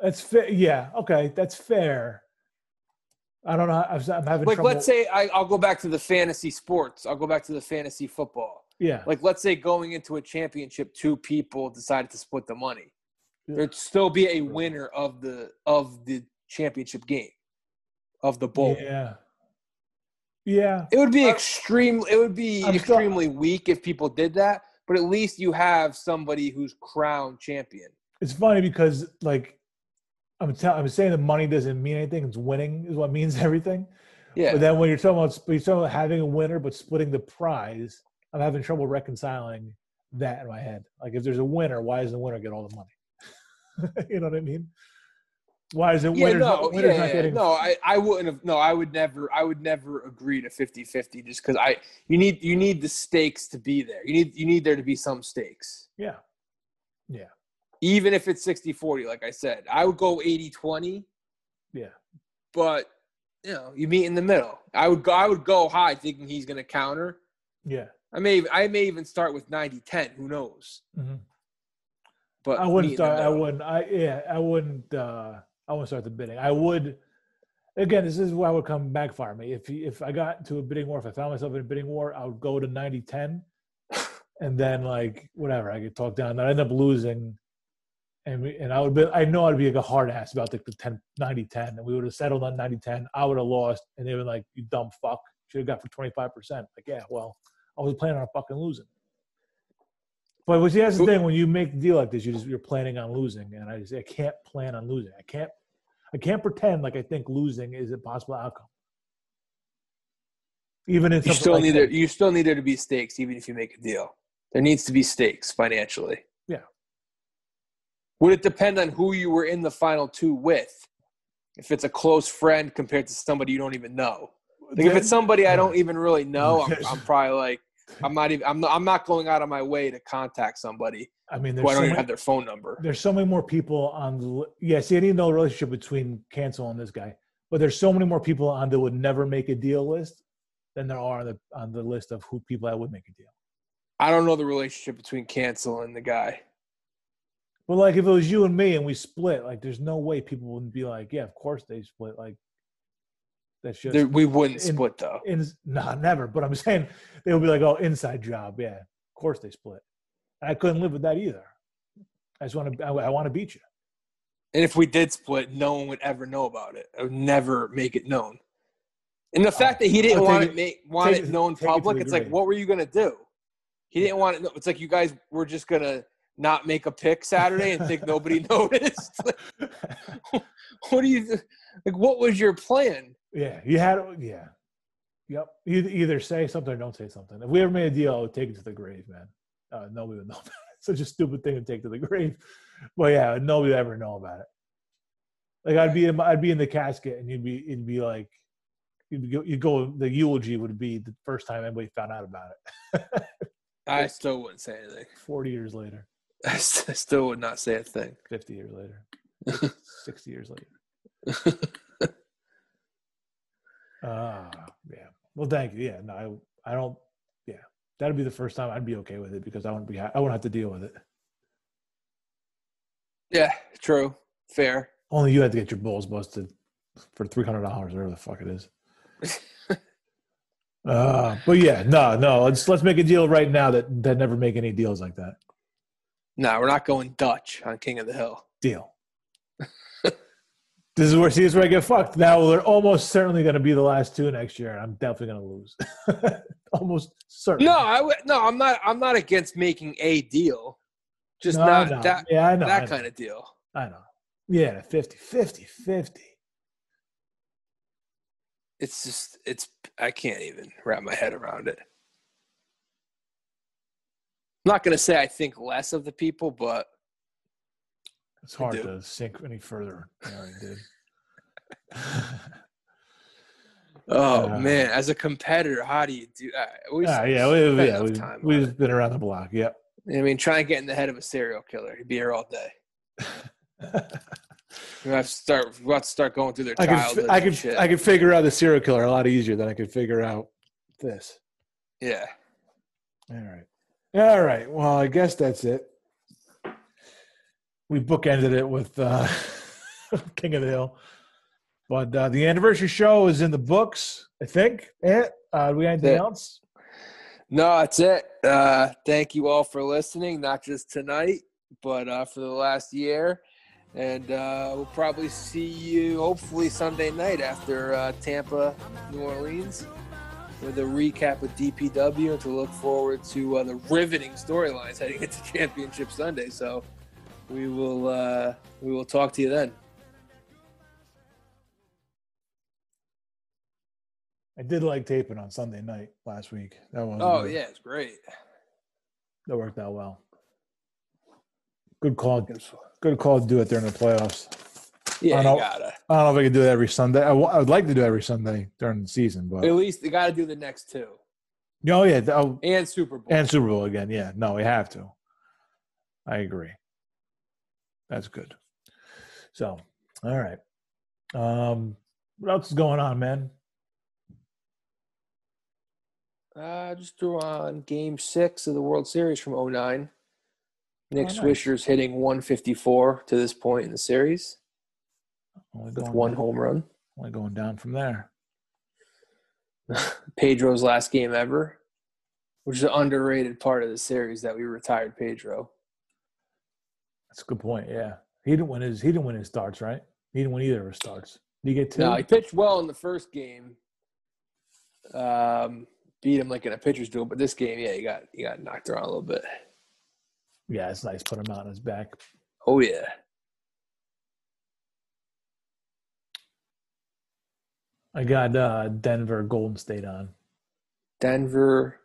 That's fair. Yeah. Okay. That's fair. I don't know. I'm, I'm having Like trouble. let's say I, I'll go back to the fantasy sports. I'll go back to the fantasy football. yeah. Like let's say going into a championship, two people decided to split the money. Yeah. There'd still be a winner of the of the championship game, of the bowl. Yeah. Yeah. It would be extreme. It would be I'm still- extremely weak if people did that. But at least you have somebody who's crowned champion. It's funny because like I'm tell, I'm saying the money doesn't mean anything. It's winning is what means *laughs* everything. Yeah. But then when you're talking about you're talking about having a winner but splitting the prize, I'm having trouble reconciling that in my head. Like if there's a winner, why does the winner get all the money? *laughs* you know what I mean? Why is it yeah, winners, no, yeah, not getting no, I, I wouldn't have. No, I would never. I would never agree to 50-50 just because I. You need you need the stakes to be there. You need you need there to be some stakes, Yeah. Yeah. even if it's 60-40, Like I said, I would go 80-20, Yeah. but you know you meet in the middle. I would go. I would go high thinking he's going to counter. Yeah. I may I may even start with 90-10. Who knows? Mhm. But I wouldn't meet in the start. I wouldn't. I yeah. I wouldn't. uh I wouldn't start the bidding. I would. Again, this is why would come backfire me. If if I got into a bidding war, if I found myself in a bidding war, I would go to 90-10. *laughs* and then like whatever, I get talked down. I'd end up losing, and we, and I would be I know I'd be like a hard ass about the, the 10, 90 10 and we would have settled on 90 10 I would have lost and they were like you dumb fuck should have got for 25 percent like yeah well I was planning on fucking losing but see that's the thing when you make a deal like this you just you're planning on losing and I just I can't plan on losing I can't I can't pretend like I think losing is a possible outcome. Even in you still like need there, you still need there to be stakes even if you make a deal. There needs to be stakes financially. Yeah. Would it depend on who you were in the final two with? If it's a close friend compared to somebody you don't even know. Like if it's somebody I don't even really know, I'm, *laughs* I'm probably like, I'm not even. I'm not, I'm not going out of my way to contact somebody. I mean, there's who I don't so even many, have their phone number. There's so many more people on the. Yeah, see, I didn't know the relationship between Cancel and this guy, but there's so many more people on the would never make a deal list than there are on the on the list of who people that would make a deal. I don't know the relationship between Cancel and the guy. But like if it was you and me and we split, like there's no way people wouldn't be like, yeah, of course they split. Like that's just there, we wouldn't in, split though. In, nah, never. But I'm *laughs* saying they would be like, oh, inside job. Yeah, of course they split. And I couldn't live with that either. I just want to. I, I want to beat you. And if we did split, no one would ever know about it. I would never make it known. And the fact that he didn't want it, make, want it known public, it it's like, what were you gonna do? He didn't want it. It's like you guys were just gonna not make a pick Saturday and think *laughs* nobody *laughs* noticed? what do you like? What was your plan? Yeah, you had yeah, yep. You either say something or don't say something. If we ever made a deal, I would take it to the grave, man. Uh, nobody would know. *laughs* About it. Such a stupid thing to take to the grave. But yeah, nobody would ever know about it. Like I'd be in, I'd be in the casket, and you'd be, it'd be like, you'd go, you'd go. The eulogy would be the first time anybody found out about it. *laughs* I still wouldn't say anything. Forty years later. *laughs* I still would not say a thing. 50 years later, 60 years later. Ah, yeah. Well, thank you. Yeah, no, I, I don't. Yeah, that'd be the first time I'd be okay with it because I wouldn't be. I wouldn't have to deal with it. Yeah, true, fair. Only you had to get your balls busted for three hundred dollars, whatever the fuck it is. *laughs* uh, but yeah, no, no. Let's let's make a deal right now that that never make any deals like that. No, we're not going Dutch on King of the Hill. Deal. *laughs* this is where see this is where I get fucked. Now we're almost certainly going to be the last two next year. I'm definitely going to lose. *laughs* almost certain. No, I w- no, I'm not. I'm not against making a deal. Just no, not that. Yeah, I know that I know. kind of deal. I know. Yeah, 50, 50, 50. It's just it's. I can't even wrap my head around it. I'm not going to say I think less of the people, but it's hard to sink any further. dude. *laughs* *laughs* oh uh, man, as a competitor, how do you do? Uh, yeah, yeah, we, yeah, we, time we've been around the block. Yep. I mean, try and get in the head of a serial killer. He'd be here all day. *laughs* we have to start. We have to start going through their. I could, I could, I could figure out the serial killer a lot easier than I could figure out this. Yeah. All right. All right. Well, I guess that's it. We bookended it with uh, *laughs* King of the Hill. But uh, the anniversary show is in the books, I think. Yeah. Uh, do we have anything else? No, that's it. Uh, thank you all for listening, not just tonight, but uh, for the last year. And uh, we'll probably see you hopefully Sunday night after uh, Tampa, New Orleans with a recap with DPW and to look forward to uh, the riveting storylines heading into Championship Sunday. So we will uh, we will talk to you then. I did like taping on Sunday night last week. That was oh good. yeah, it's great. That worked out well. Good call. Good call to do it during the playoffs. Yeah, I don't, gotta. I don't know if I can do it every Sunday. I, w- I would like to do it every Sunday during the season, but at least you got to do the next two. Oh yeah, oh, and Super Bowl and Super Bowl again. Yeah, no, we have to. I agree. That's good. So, all right. Um, what else is going on, man? Uh, just threw on Game Six of the World Series from 09. Nick oh, nice. Swisher's hitting 154 to this point in the series. Only with one down, home run. Only going down from there. *laughs* Pedro's last game ever, which is an underrated part of the series that we retired Pedro. That's a good point. Yeah, he didn't win his he didn't win his starts, right? He didn't win either of his starts. Did he get two? No, he pitched well in the first game. Um, beat him like in a pitcher's duel, but this game, yeah, he got he got knocked around a little bit. yeah, it's nice. Put him out on his back. Oh yeah. I got uh, Denver, Golden State on. Denver,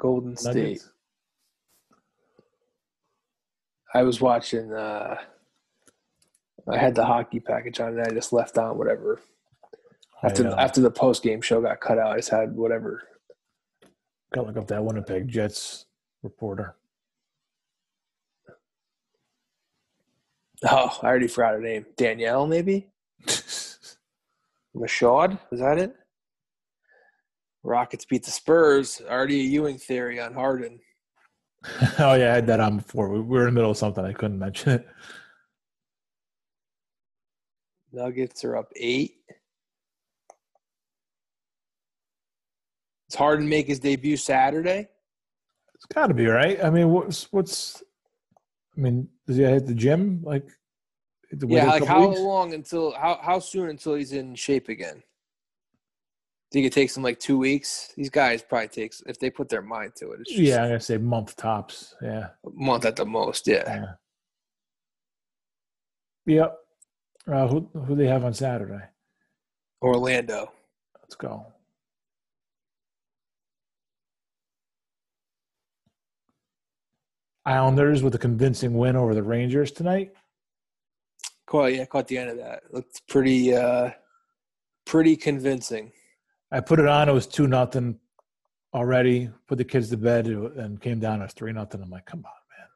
Golden State. Nuggets. I was watching. Uh, I had the hockey package on, and I just left on whatever. After after the post game show got cut out, I just had whatever. got to look up that Winnipeg Jets reporter. Oh, I already forgot her name. Danielle, maybe. *laughs* Michaud, is that it? Rockets beat the Spurs. Already a Ewing theory on Harden. *laughs* oh yeah, I had that on before. We we were in the middle of something. I couldn't mention it. Nuggets are up eight. Does Harden make his debut Saturday? It's got to be right. I mean, what's what's? I mean, does he hit the gym like? Yeah, like how weeks? long until how how soon until he's in shape again? Think it takes them like two weeks? These guys probably takes if they put their mind to it. It's just Yeah, I'm gonna say month tops. Yeah. month at the most. Yeah, Yeah. Yep. Uh, who who they have on Saturday? Orlando. Let's go. Islanders with a convincing win over the Rangers tonight. Caught yeah, caught the end of that. Looked pretty uh pretty convincing. I put it on. It was two nothing already. Put the kids to bed and came down as three nothing. I'm like, come on, man!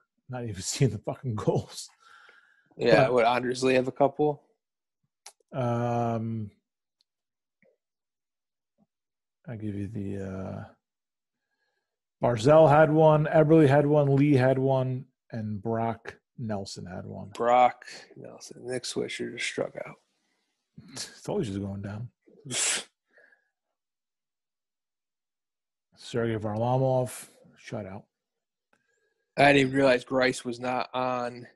Not even *laughs* seeing the fucking goals. Yeah, But- what Anders Lee have a couple? Um, I give you the uh, Barzal had one, Eberle had one, Lee had one, and Brock Nelson had one. Brock Nelson. Nick Swisher just struck out. It's always just going down. *sighs* *laughs* Sergey Varlamov shutout. I didn't even realize Greiss was not on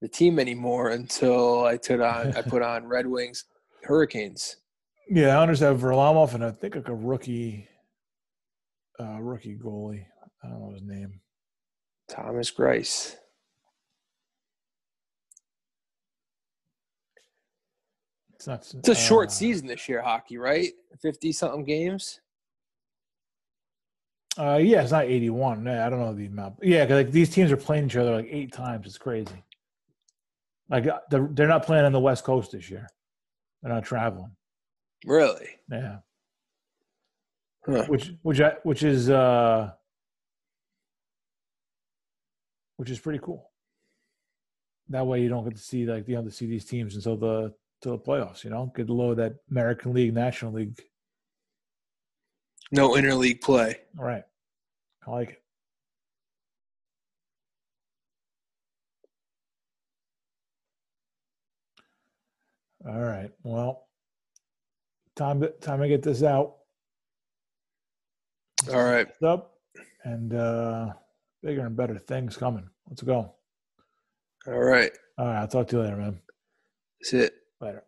the team anymore until I put on I put on *laughs* Red Wings Hurricanes. Yeah, Islanders have Varlamov and I think like a rookie, uh, rookie goalie. I don't know his name. Thomas Greiss. It's not. It's a short uh, season this year, hockey, right? Fifty something games. Uh, yeah, it's not 81. Yeah, I don't know the amount. Yeah, 'cause, like these teams are playing each other like eight times. It's crazy. Like uh, they're, not playing on the West Coast this year. They're not traveling. Really? Yeah, Huh. which which I, which is uh, which is pretty cool. That way you don't get to see like you have to see these teams until the till the playoffs. You know, get below that American League, National League. No interleague play. All right, I like it. All right. Well, time to time to get this out. All right. Up and uh bigger and better things coming. Let's go. All right. All right. I'll talk to you later, man. That's it. Later.